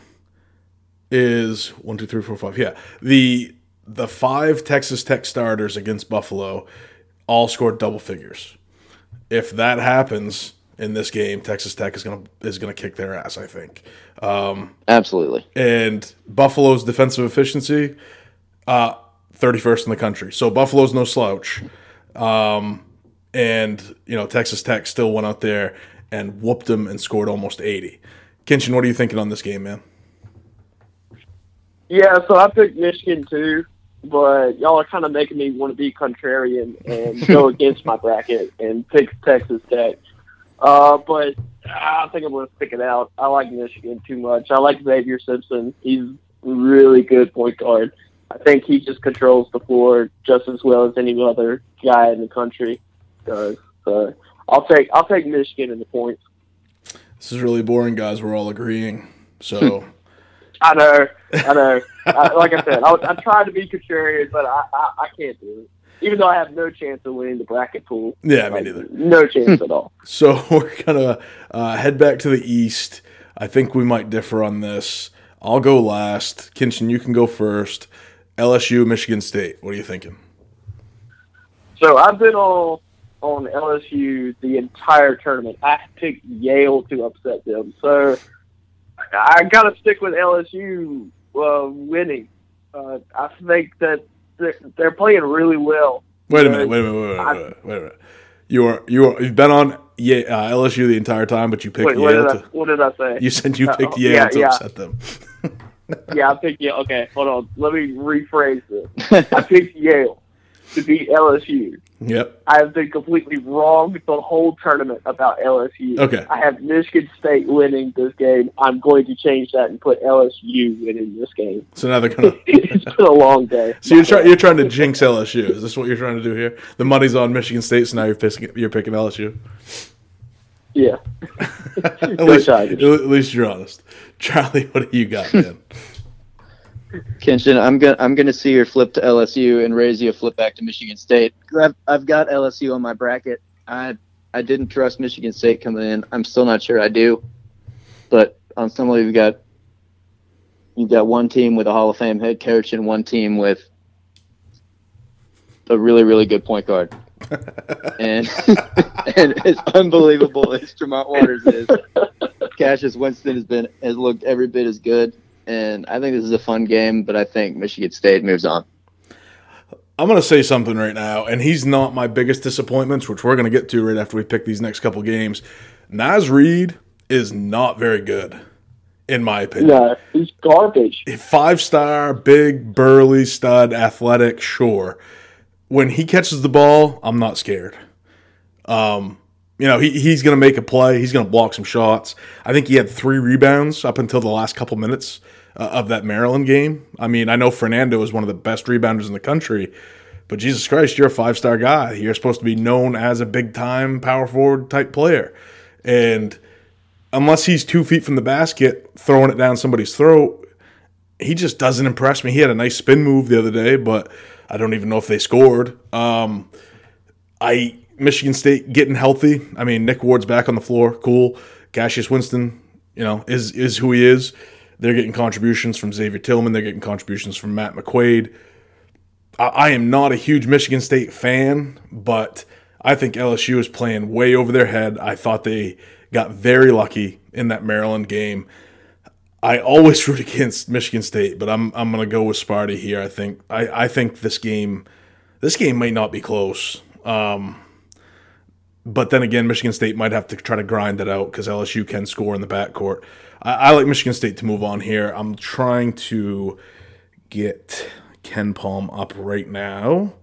is one, two, three, four, five. Yeah, the the five Texas Tech starters against Buffalo all scored double figures. If that happens in this game, Texas Tech is gonna is gonna kick their ass. I think. Absolutely. and Buffalo's defensive efficiency, uh, 31st in the country. So Buffalo's no slouch. Um, and, you know, Texas Tech still went out there and whooped them and scored almost 80. Kinchen, what are you thinking on this game, man? Yeah, so I picked Michigan too, but y'all are kind of making me want to be contrarian and go against my bracket and pick Texas Tech. Uh, but I think I'm going to stick it out. I like Michigan too much. I like Xavier Simpson. He's a really good point guard. I think he just controls the floor just as well as any other guy in the country does. So I'll take I'll take Michigan in the points. This is really boring, guys. We're all agreeing. So, I know, I know. I, like I said, I, I tried to be contrarian, but I, I, I can't do it. Even though I have no chance of winning the bracket pool. yeah, me Like, neither. No chance at all. So we're gonna uh, head back to the east. I think we might differ on this. I'll go last. Kinchen, you can go first. LSU, Michigan State. What are you thinking? So I've been on on LSU the entire tournament. I picked Yale to upset them. So I got to stick with LSU uh, winning. Uh, I think that they're, they're playing really well. Wait a minute. Wait a minute. Wait a minute. Wait a minute. Wait a minute. You are you are you've been on Ye- uh, LSU the entire time, but you picked Wait, what Yale did, I, what did I say? You said you Uh, picked oh, Yale yeah, to yeah. upset them. yeah, I picked Yale. Okay, hold on. Let me rephrase this. I picked Yale to beat LSU. Yep. I have been completely wrong the whole tournament about LSU. Okay. I have Michigan State winning this game. I'm going to change that and put LSU winning this game. So now they're gonna. it's been a long day. So you're trying you're trying to jinx LSU. Is this what you're trying to do here? The money's on Michigan State, so now you're picking you're picking LSU. Yeah. at, least, at least you're honest. Charlie, what do you got, man? Kinchen, I'm gonna I'm gonna see your flip to LSU and raise you a flip back to Michigan State. I've I've got LSU on my bracket. I I didn't trust Michigan State coming in. I'm still not sure I do. But on some level, you've got you've got one team with a Hall of Fame head coach and one team with a really really good point guard. and and as unbelievable as Tremont Waters is, Cassius Winston has been has looked every bit as good. And I think this is a fun game, but I think Michigan State moves on. I'm going to say something right now, and he's not my biggest disappointments, which we're going to get to right after we pick these next couple games. Naz Reid is not very good, in my opinion. Yeah, he's garbage. Five star, big, burly, stud, athletic, sure. When he catches the ball, I'm not scared. Um, you know, he, he's going to make a play. He's going to block some shots. I think he had three rebounds up until the last couple minutes uh, of that Maryland game. I mean, I know Fernando is one of the best rebounders in the country, but Jesus Christ, you're a five star guy. You're supposed to be known as a big time power forward type player. And unless he's two feet from the basket throwing it down somebody's throat, he just doesn't impress me. He had a nice spin move the other day, but I don't even know if they scored. Um, I Michigan State getting healthy. I mean, Nick Ward's back on the floor. Cool. Cassius Winston, you know, is is who he is. They're getting contributions from Xavier Tillman. They're getting contributions from Matt McQuaid. I, I am not a huge Michigan State fan, but I think LSU is playing way over their head. I thought they got very lucky in that Maryland game. I always root against Michigan State, but I'm I'm gonna go with Sparty here. I think I, I think this game this game might not be close. Um, but then again, Michigan State might have to try to grind it out because LSU can score in the backcourt. I, I like Michigan State to move on here. I'm trying to get KenPom up right now.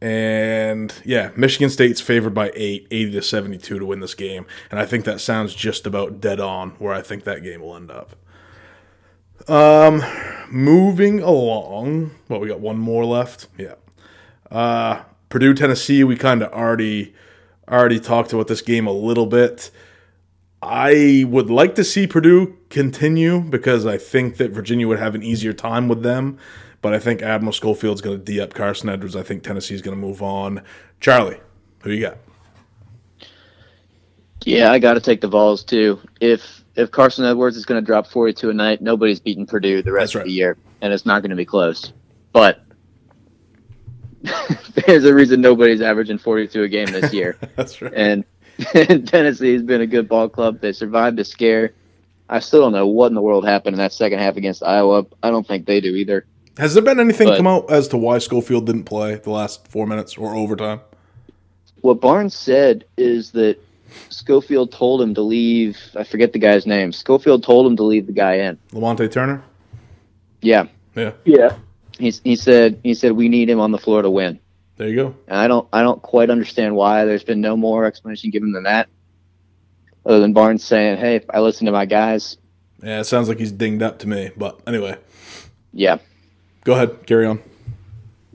And yeah, Michigan State's favored by eight, 80 to 72 to win this game. And I think that sounds just about dead on where I think that game will end up. Um, moving along. Well, we got one more left. Yeah. Uh, Purdue, Tennessee. We kind of already already talked about this game a little bit. I would like to see Purdue continue because I think that Virginia would have an easier time with them. But I think Admiral Schofield's going to D up Carsen Edwards. I think Tennessee's going to move on. Charlie, who you got? Yeah, I got to take the Vols too. If if Carsen Edwards is going to drop 42 a night, nobody's beating Purdue the rest right. of the year, and it's not going to be close. But there's a reason nobody's averaging 42 a game this year. That's right. And, and Tennessee has been a good ball club. They survived the scare. I still don't know what in the world happened in that second half against Iowa. I don't think they do either. Has there been anything But- come out as to why Schofield didn't play the last four minutes or overtime? What Barnes said is that Schofield told him to leave. I forget the guy's name. Schofield told him to leave the guy in. Lamonte Turner? Yeah, Yeah, Yeah. He he said he said we need him on the floor to win. there you go. And I don't I don't quite understand why. There's been no more explanation given than that, other than Barnes saying, "Hey, I listen to my guys." Yeah, it sounds like he's dinged up to me. But anyway, Yeah, go ahead, carry on.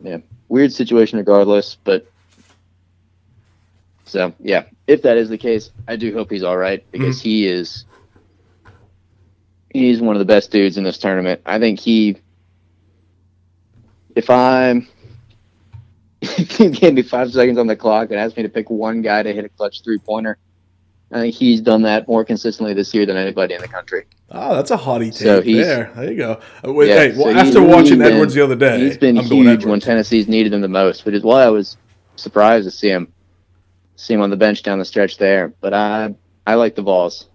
yeah, weird situation regardless. But so yeah, if that is the case, I do hope he's all right because mm-hmm. he is he's one of the best dudes in this tournament. I think he. If I'm if you gave me five seconds on the clock and asked me to pick one guy to hit a clutch three pointer, I think he's done that more consistently this year than anybody in the country. Oh, that's a hottie take So he's- there. There you go. Uh, wait, Yeah, hey, well, so after watching been- Edwards the other day, He's been I'm going huge when Tennessee's needed him the most, which is why I was surprised to see him see him on the bench down the stretch there. But I I like the Vols.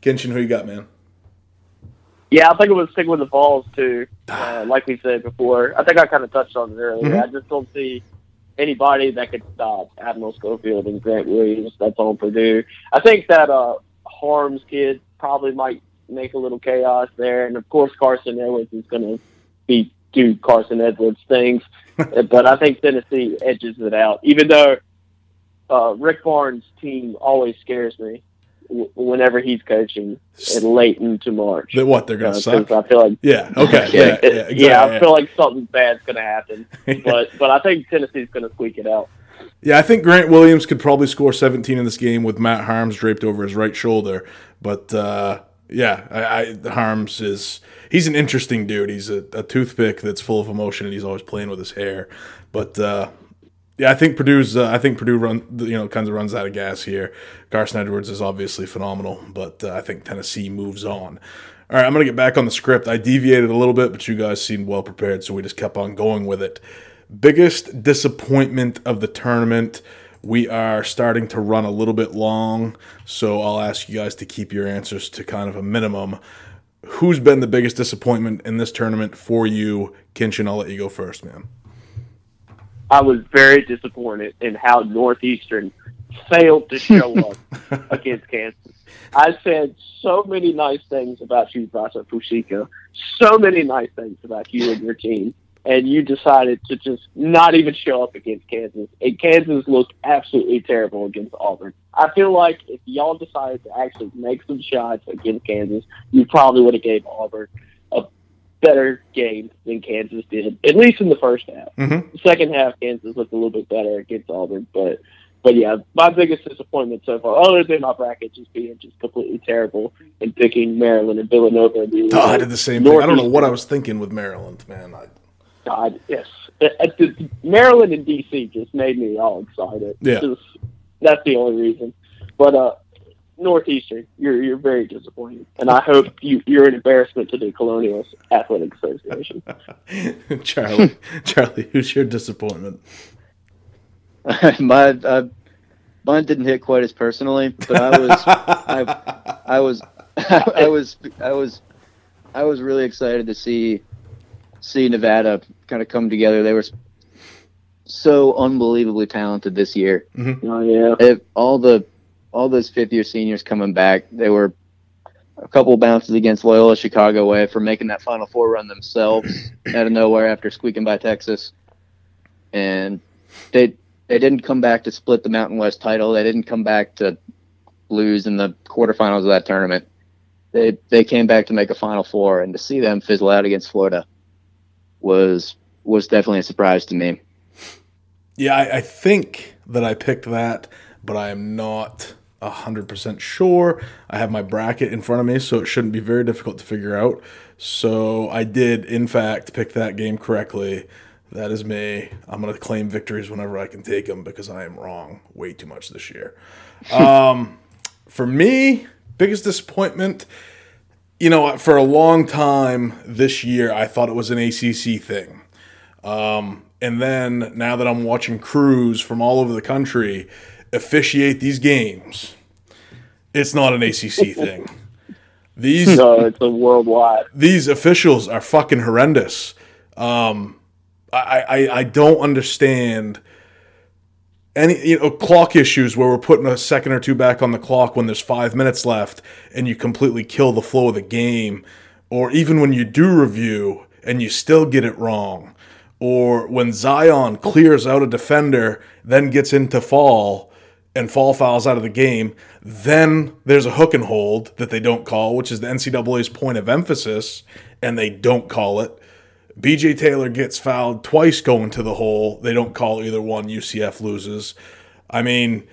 Kinchen, who you got, man? Yeah, I think it would stick with the Vols too. Uh, like we said before, I think I kind of touched on it earlier. Mhm. I just don't see anybody that could stop Admiral Schofield and Grant Williams. That's on Purdue. I think that uh, Haarms kid probably might make a little chaos there, and of course Carsen Edwards is going to be do Carsen Edwards things. but I think Tennessee edges it out, even though uh, Rick Barnes' team always scares me w- whenever he's coaching in late into March. That what they're gonna Uh, suck? I feel like Yeah. Okay. Yeah, yeah. it- Yeah. yeah, Exactly. I feel like something bad's gonna happen. But but I think Tennessee's gonna squeak it out. Yeah, I think Grant Williams could probably score 17 in this game with Matt Haarms draped over his right shoulder. But uh, yeah, I, I, Haarms is he's an interesting dude. He's a, a toothpick that's full of emotion, and he's always playing with his hair. But uh, yeah, I think Purdue's. Uh, I think Purdue run you know kind of runs out of gas here. Carsen Edwards is obviously phenomenal, but uh, I think Tennessee moves on. All right, I'm gonna get back on the script. I deviated a little bit, but you guys seemed well prepared, so we just kept on going with it. Biggest disappointment of the tournament. We are starting to run a little bit long, so I'll ask you guys to keep your answers to kind of a minimum. Who's been the biggest disappointment in this tournament for you? Kinchen, I'll let you go first, man. I was very disappointed in how Northeastern failed to show up against Kansas. I said so many nice things about you, Vasa Pusica. So many nice things about you and your team. And you decided to just not even show up against Kansas. And Kansas looked absolutely terrible against Auburn. I feel like if y'all decided to actually make some shots against Kansas, you probably would have gave Auburn better game than Kansas did, at least in the first half. Mm-hmm. The second half, Kansas looked a little bit better against Auburn, but but yeah, my biggest disappointment so far, other than my bracket just being just completely terrible and picking Maryland and Villanova. And the Oh, I did the same thing. I don't know what I was thinking with Maryland, man. I, God, yes, Uh, uh, the- Maryland and DC just made me all excited. Yeah. Just- that's the only reason. But uh, Northeastern, you're you're very disappointing, and I hope you you're an embarrassment to the Colonial Athletic Association. Charlie, Charlie, who's your disappointment? my uh, mine didn't hit quite as personally, but I was I, I was I was I was I was really excited to see see Nevada kind of come together. They were so unbelievably talented this year. Oh yeah, If all the all those fifth year seniors coming back, they were a couple bounces against Loyola Chicago away for making that Final Four run themselves out of nowhere after squeaking by Texas, and they they didn't come back to split the Mountain West title. They didn't come back to lose in the quarterfinals of that tournament. They they came back to make a Final Four, and to see them fizzle out against Florida was was definitely a surprise to me. Yeah, I, I think that I picked that, but I am not hundred percent sure. I have my bracket in front of me, so it shouldn't be very difficult to figure out. So I did, in fact, pick that game correctly. That is me. I'm gonna claim victories whenever I can take them because I am wrong way too much this year. Um, for me, biggest disappointment. You know, for a long time this year, I thought it was an ACC thing. Um, and then now that I'm watching crews from all over the country officiate these games, it's not an ACC thing. These no, it's a worldwide. these officials are fucking horrendous. Um, I, I I don't understand any you know clock issues where we're putting a second or two back on the clock when there's five minutes left and you completely kill the flow of the game, or even when you do review and you still get it wrong, or when Zion clears out a defender then gets into fall and fall fouls out of the game, then there's a hook and hold that they don't call, which is the NCAA's point of emphasis, and they don't call it. BJ Taylor gets fouled twice going to the hole. They don't call either one. UCF loses. I mean,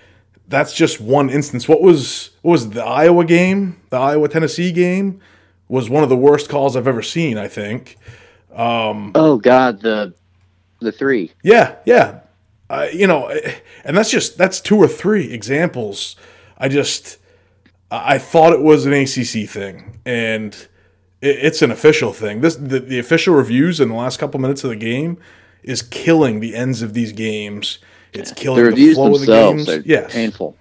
that's just one instance. What was what was the Iowa game? The Iowa Tennessee game was one of the worst calls I've ever seen. I think. Um, oh God, the the three. Yeah, yeah. Uh, you know, and that's just that's two or three examples. I just I I thought it was an ACC thing, and it, it's an official thing. This the, the official reviews in the last couple minutes of the game is killing the ends of these games. It's killing The the, reviews flow of the games. are Yes, painful.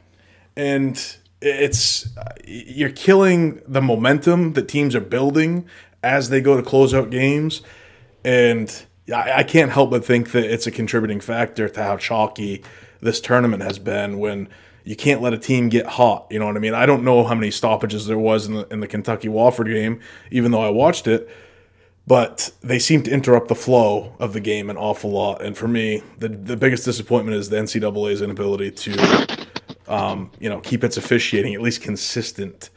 and it's you're killing the momentum that teams are building as they go to close out games and I, I can't help but think that it's a contributing factor to how chalky this tournament has been when you can't let a team get hot you know what i mean i don't know how many stoppages there was in the, in the kentucky wofford game even though i watched it but they seem to interrupt the flow of the game an awful lot. And for me, the the biggest disappointment is the NCAA's inability to, um, you know, keep its officiating at least consistent.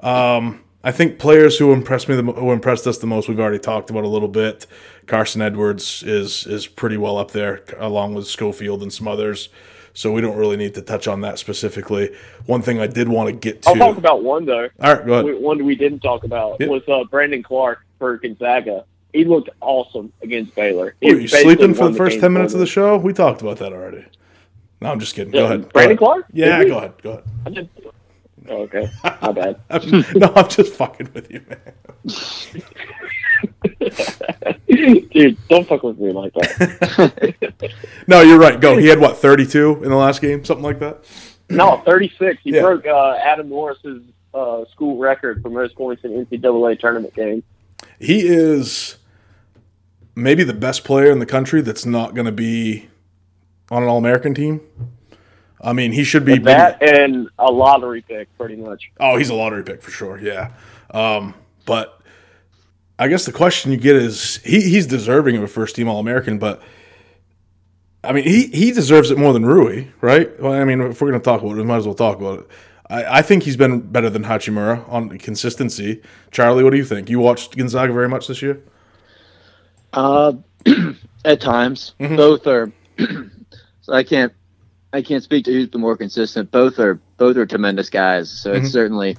Um, I think players who impressed me, the, who impressed us the most, we've already talked about a little bit. Carsen Edwards is is pretty well up there, along with Schofield and some others. So we don't really need to touch on that specifically. One thing I did want to get to. I'll talk about one though. All right, go ahead. One we didn't talk about Yeah. was uh, Brandon Clarke for Gonzaga. He looked awesome against Baylor. He Were you sleeping for the first 10 minutes of the show? We talked about that already. No, I'm just kidding. Go Yeah, ahead. Go Brandon ahead. Clarke? Yeah, go ahead. Go ahead. Oh, okay, my bad. I'm- no, I'm just fucking with you, man. Dude, don't fuck with me like that. No, you're right. Go. He had what, 32 in the last game? Something like that? No, 36. He Yeah. broke uh, Adam Morrison's uh, school record for most points in NCAA tournament game. He is maybe the best player in the country that's not going to be on an All American team. I mean, he should be. maybe- That and a lottery pick, pretty much. Oh, he's a lottery pick for sure. Yeah. Um, but I guess the question you get is he, he's deserving of a first team All American, but I mean, he, he deserves it more than Rui, right? Well, I mean, if we're going to talk about it, we might as well talk about it. I, I think he's been better than Hachimura on consistency. Charlie, what do you think? You watched Gonzaga very much this year? Uh, at times, Mhm. both are. so I can't, I can't speak to who's the more consistent. Both are, both are tremendous guys. So Mhm. it's certainly,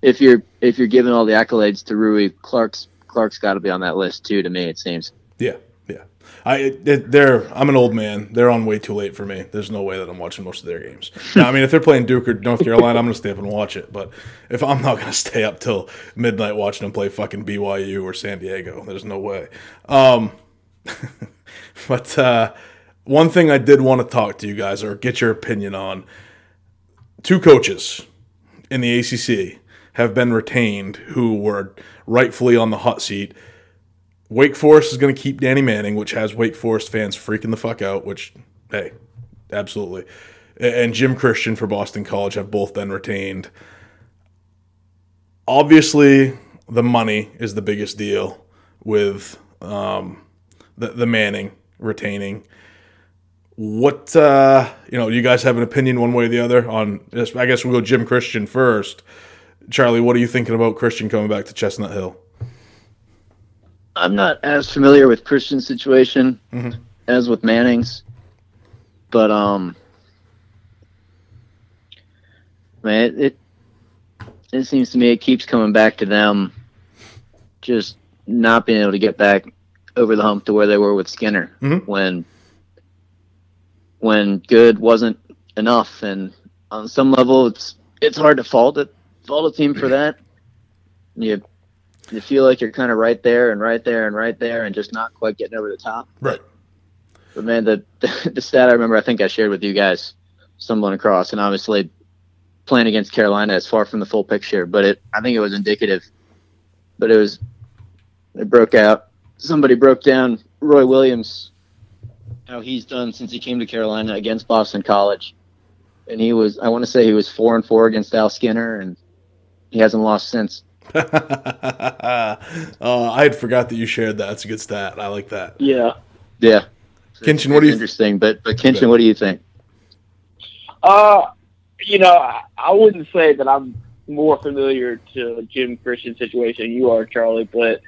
if you're if you're giving all the accolades to Rui, Clarke's Clarke's got to be on that list too. To me, it seems. Yeah, yeah. I it, they're I'm an old man. They're on way too late for me. There's no way that I'm watching most of their games. Now, I mean, if they're playing Duke or North Carolina, I'm gonna stay up and watch it. But if I'm not gonna stay up till midnight watching them play fucking BYU or San Diego, there's no way. Um, but uh, one thing I did want to talk to you guys or get your opinion on: two coaches in the ACC have been retained who were rightfully on the hot seat. Wake Forest is going to keep Danny Manning, which has Wake Forest fans freaking the fuck out, which, hey, absolutely. And Jim Christian for Boston College have both been retained. Obviously, the money is the biggest deal with um, the, the Manning retaining. What, uh, you know, you guys have an opinion one way or the other on this? I guess we'll go Jim Christian first. Charlie, what are you thinking about Christian coming back to Chestnut Hill? I'm not as familiar with Christian's situation Mhm. as with Manning's, but um, man, it, it it seems to me it keeps coming back to them, just not being able to get back over the hump to where they were with Skinner Mhm. when when good wasn't enough, and on some level, it's it's hard to fault it fault a team for that. You you feel like you're kind of right there and right there and right there and just not quite getting over the top. Right. But man, the the stat I remember, I think I shared with you guys, stumbling across, and obviously playing against Carolina is far from the full picture, but it I think it was indicative. But it was it broke out. Somebody broke down Roy Williams, how he's done since he came to Carolina against Boston College, and he was I want to say he was four and four against Al Skinner, and he hasn't lost since. uh, I had forgot that you shared that. It's a good stat. I like that. Yeah. Yeah. Kinchen, what do you- interesting? But but Kinchen, what do you think? Uh, you know, I, I wouldn't say that I'm more familiar to Jim Christian's situation you are, Charlie, but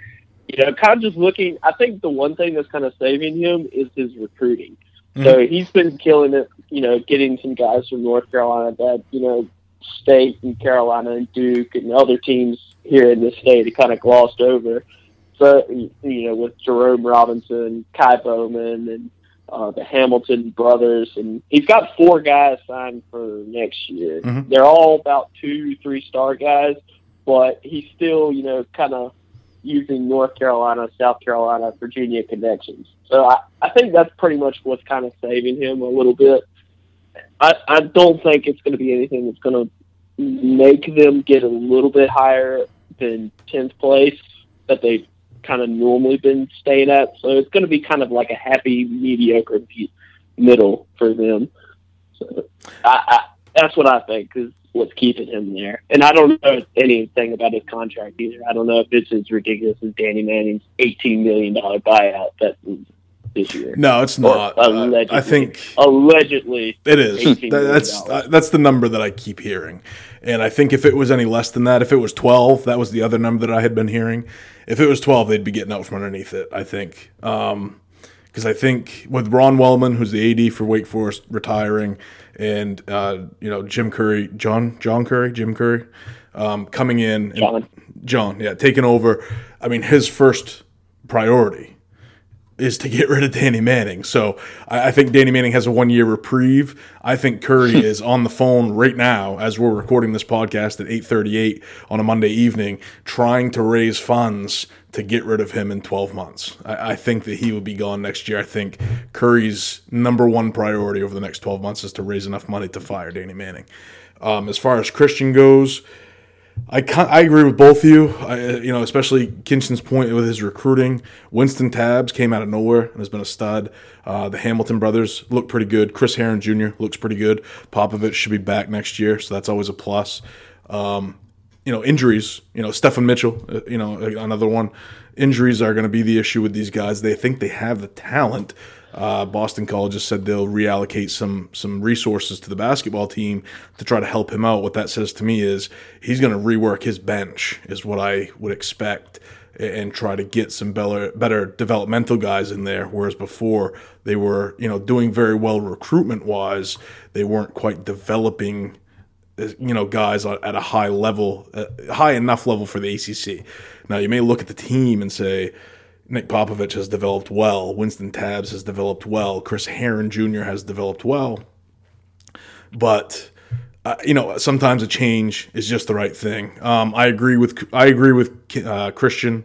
you know, kind of just looking. I think the one thing that's kind of saving him is his recruiting. So he's been killing it. You know, getting some guys from North Carolina that you know, State and Carolina and Duke and other teams here in the state have kind of glossed over. So you know, with Jerome Robinson, Ky Bowman, and uh, the Hamilton brothers, and he's got four guys signed for next year. Mhm. They're all about two, three star guys, but he's still, you know, kind of using North Carolina, South Carolina, Virginia connections. So I, I think that's pretty much what's kind of saving him a little bit. I, I don't think it's going to be anything that's going to make them get a little bit higher than 10th place that they've kind of normally been staying at. So it's going to be kind of like a happy, mediocre middle for them. So I, I, that's what I think is what's keeping him there. And I don't know anything about his contract either. I don't know if it's as ridiculous as Danny Manning's $18 million buyout that this year. No, it's not. Or allegedly. I think Allegedly, it is. $18 That- million. that's uh, that's the number that I keep hearing, and I think if it was any less than that, if it was twelve, that was the other number that I had been hearing. If it was twelve, they'd be getting out from underneath it. I think. Um, because I think with Ron Wellman, who's the AD for Wake Forest, retiring, and uh, you know Jim Currie, John John Currie, Jim Currie, um, coming in, and John. John, yeah, taking over. I mean, his first priority is to get rid of Danny Manning. So I, I think Danny Manning has a one year reprieve. I think Currie is on the phone right now as we're recording this podcast at eight thirty eight on a Monday evening, trying to raise funds to get rid of him in twelve months. I, I think that he will be gone next year. I think Currie's number one priority over the next twelve months is to raise enough money to fire Danny Manning. Um, as far as Christian goes, I I agree with both of you. I, you know, especially Kinchen's point with his recruiting. Wynston Tabbs came out of nowhere and has been a stud. Uh, the Hamilton brothers look pretty good. Chris Herren Jr. looks pretty good. Popovic should be back next year, so that's always a plus. Um, you know, injuries. You know, Steffon Mitchell. uh, You know, another one. Injuries are going to be the issue with these guys. They think they have the talent. Uh, Boston College has said they'll reallocate some some resources to the basketball team to try to help him out. What that says to me is he's going to rework his bench, is what I would expect, and try to get some better better developmental guys in there. Whereas before they were, you know, doing very well recruitment wise, they weren't quite developing you know guys at a high level, uh, high enough level for the ACC. Now you may look at the team and say, Nik Popovic has developed well. Wynston Tabbs has developed well. Chris Herren Jr. has developed well. But uh, you know, sometimes a change is just the right thing. Um, I agree with I agree with uh, Christian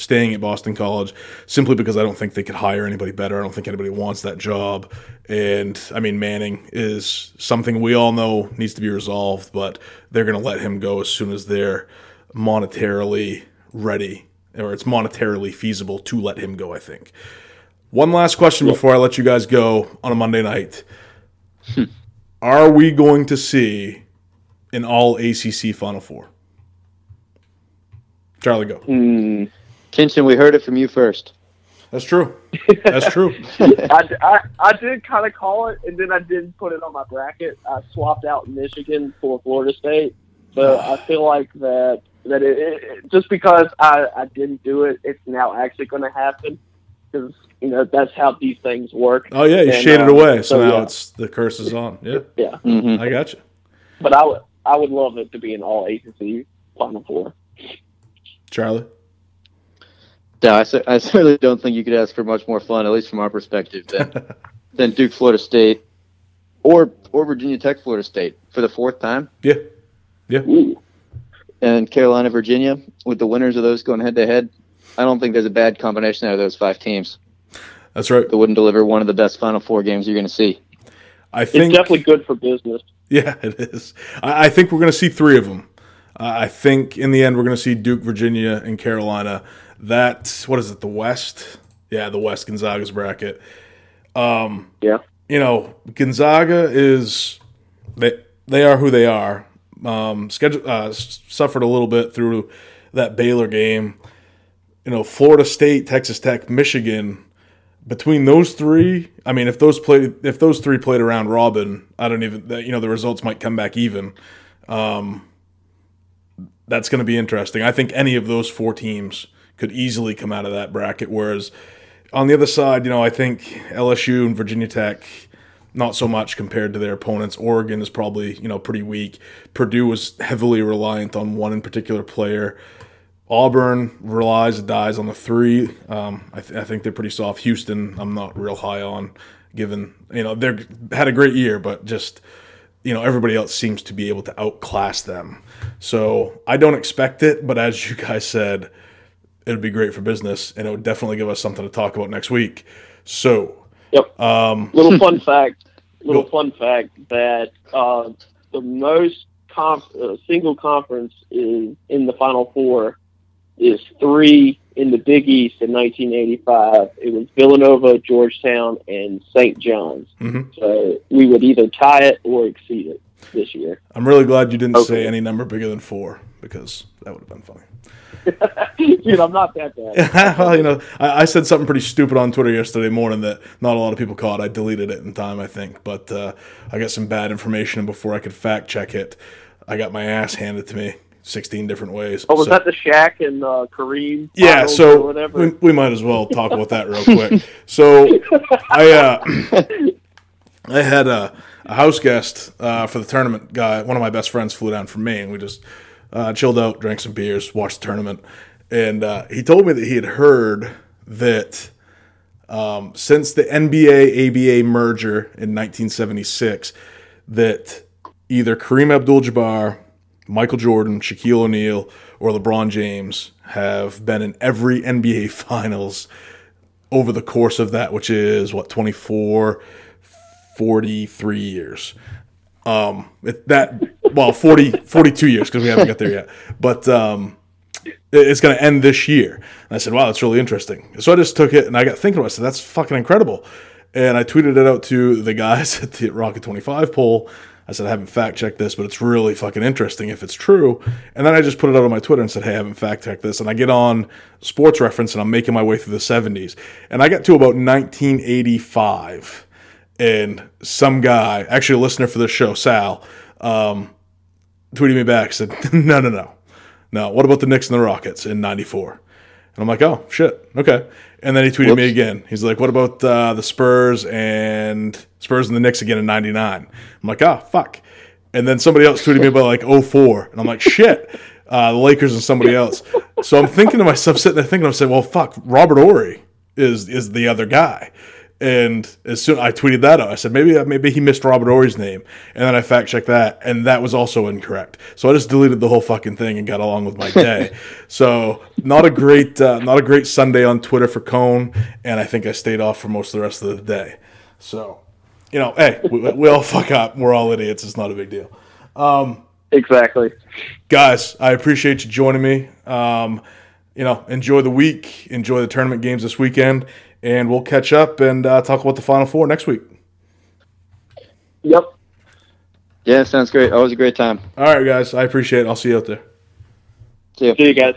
staying at Boston College simply because I don't think they could hire anybody better. I don't think anybody wants that job. And I mean, Manning is something we all know needs to be resolved, but they're going to let him go as soon as they're monetarily ready or it's monetarily feasible to let him go, I think. One last question before I let you guys go on a Monday night. Are we going to see an all ACC Final Four? Charlie, go. Mm, Kinchen, we heard it from you first. That's true. That's true. I, I, I did kind of call it, and then I didn't put it on my bracket. I swapped out Michigan for Florida State, but I feel like that that it, it just because I, I didn't do it, it's now actually going to happen because you know that's how these things work. Oh yeah, you And, shaded um, away, so, now yeah. it's the curse is on. Yeah, yeah. Mm-hmm. I got you, But I would I would love it to be an all ACC Final Four. Charlie. No, I, I certainly don't think you could ask for much more fun, at least from our perspective, than, than Duke, Florida State, or or Virginia Tech, Florida State for the fourth time, Yeah, Ooh. and Carolina, Virginia, with the winners of those going head to head. I don't think there's a bad combination out of those five teams that's right. that wouldn't deliver one of the best Final Four games you're going to see. I It's think definitely good for business. Yeah, it is. I, I think we're going to see three of them. Uh, I think in the end we're going to see Duke, Virginia, and Carolina. That what is it? The West? Yeah, the West Gonzaga's bracket. Um, Yeah. you know, Gonzaga is they they are who they are. Um, schedule uh, suffered a little bit through that Baylor game. You know, Florida State, Texas Tech, Michigan. Between those three, I mean, if those played, if those three played around Robin, I don't even. You know, the results might come back even. Um, that's going to be interesting. I think any of those four teams could easily come out of that bracket. Whereas on the other side, you know, I think LSU and Virginia Tech, not so much compared to their opponents. Oregon is probably, you know, pretty weak. Purdue was heavily reliant on one in particular player. Auburn relies and dies on the three. Um, I, th- I think they're pretty soft. Houston, I'm not real high on, given you know they're had a great year, but just you know everybody else seems to be able to outclass them. So I don't expect it, but as you guys said, it would be great for business, and it would definitely give us something to talk about next week. So Yep. um, Little fun fact. Little Go. fun fact that uh, the most conf- uh, single conference is in the Final Four is three in the Big East in 1985. It was Villanova, Georgetown, and St. John's. Mhm. So we would either tie it or exceed it this year. I'm really glad you didn't Okay. say any number bigger than four because that would have been funny. Dude, I'm not that bad. well, you know, I, I said something pretty stupid on Twitter yesterday morning that not a lot of people caught. I deleted it in time, I think, but uh, I got some bad information, and before I could fact check it, I got my ass handed to me sixteen different ways. Oh, was So- that the Shaq and uh, Kareem? yeah, so whatever. we, we might as well talk about that real quick. So I uh, I had a, a house guest uh, for the tournament. Guy, one of my best friends flew down from Maine. We just uh, chilled out, drank some beers, watched the tournament, and uh, he told me that he had heard that um, since the NBA ABA merger in 1976, that either Kareem Abdul-Jabbar, Michael Jordan, Shaquille O'Neal, or LeBron James have been in every NBA Finals over the course of that, which is what 24, 43 years. Um, that well, 40, 42 years because we haven't got there yet. But um, it's going to end this year. And I said, wow, that's really interesting. So I just took it and I got thinking about it. I said, that's fucking incredible. And I tweeted it out to the guys at the Rocket 25 poll. I said, I haven't fact checked this, but it's really fucking interesting if it's true. And then I just put it out on my Twitter and said, hey, I haven't fact checked this. And I get on Sports Reference and I'm making my way through the 70s. And I got to about 1985 and some guy, actually a listener for this show, Sal, um, tweeted me back said, "No, no, no, no. What about the Knicks and the Rockets in '94?" And I'm like, "Oh shit, okay." And then he tweeted me again. He's like, "What about uh, the Spurs and Spurs and the Knicks again in '99?" I'm like, "Oh fuck." And then somebody else tweeted me about like 04. and I'm like, "Shit." uh, the Lakers and somebody else. So I'm thinking to myself, sitting there thinking, I'm saying, well, fuck, Robert Horry is is the other guy. And as soon I tweeted that out, I said maybe maybe he missed Robert Horry's name, and then I fact checked that, and that was also incorrect. So I just deleted the whole fucking thing and got along with my day. so not a great uh, not a great Sunday on Twitter for Cone, and I think I stayed off for most of the rest of the day. So you know, hey, we, we all fuck up. We're all idiots. It's not a big deal. Um, Exactly. Guys, I appreciate you joining me. Um, you know, enjoy the week, enjoy the tournament games this weekend, and we'll catch up and uh, talk about the Final Four next week. Yep. Yeah, sounds great. Always a great time. All right, guys, I appreciate it. I'll see you out there. See ya. See you guys.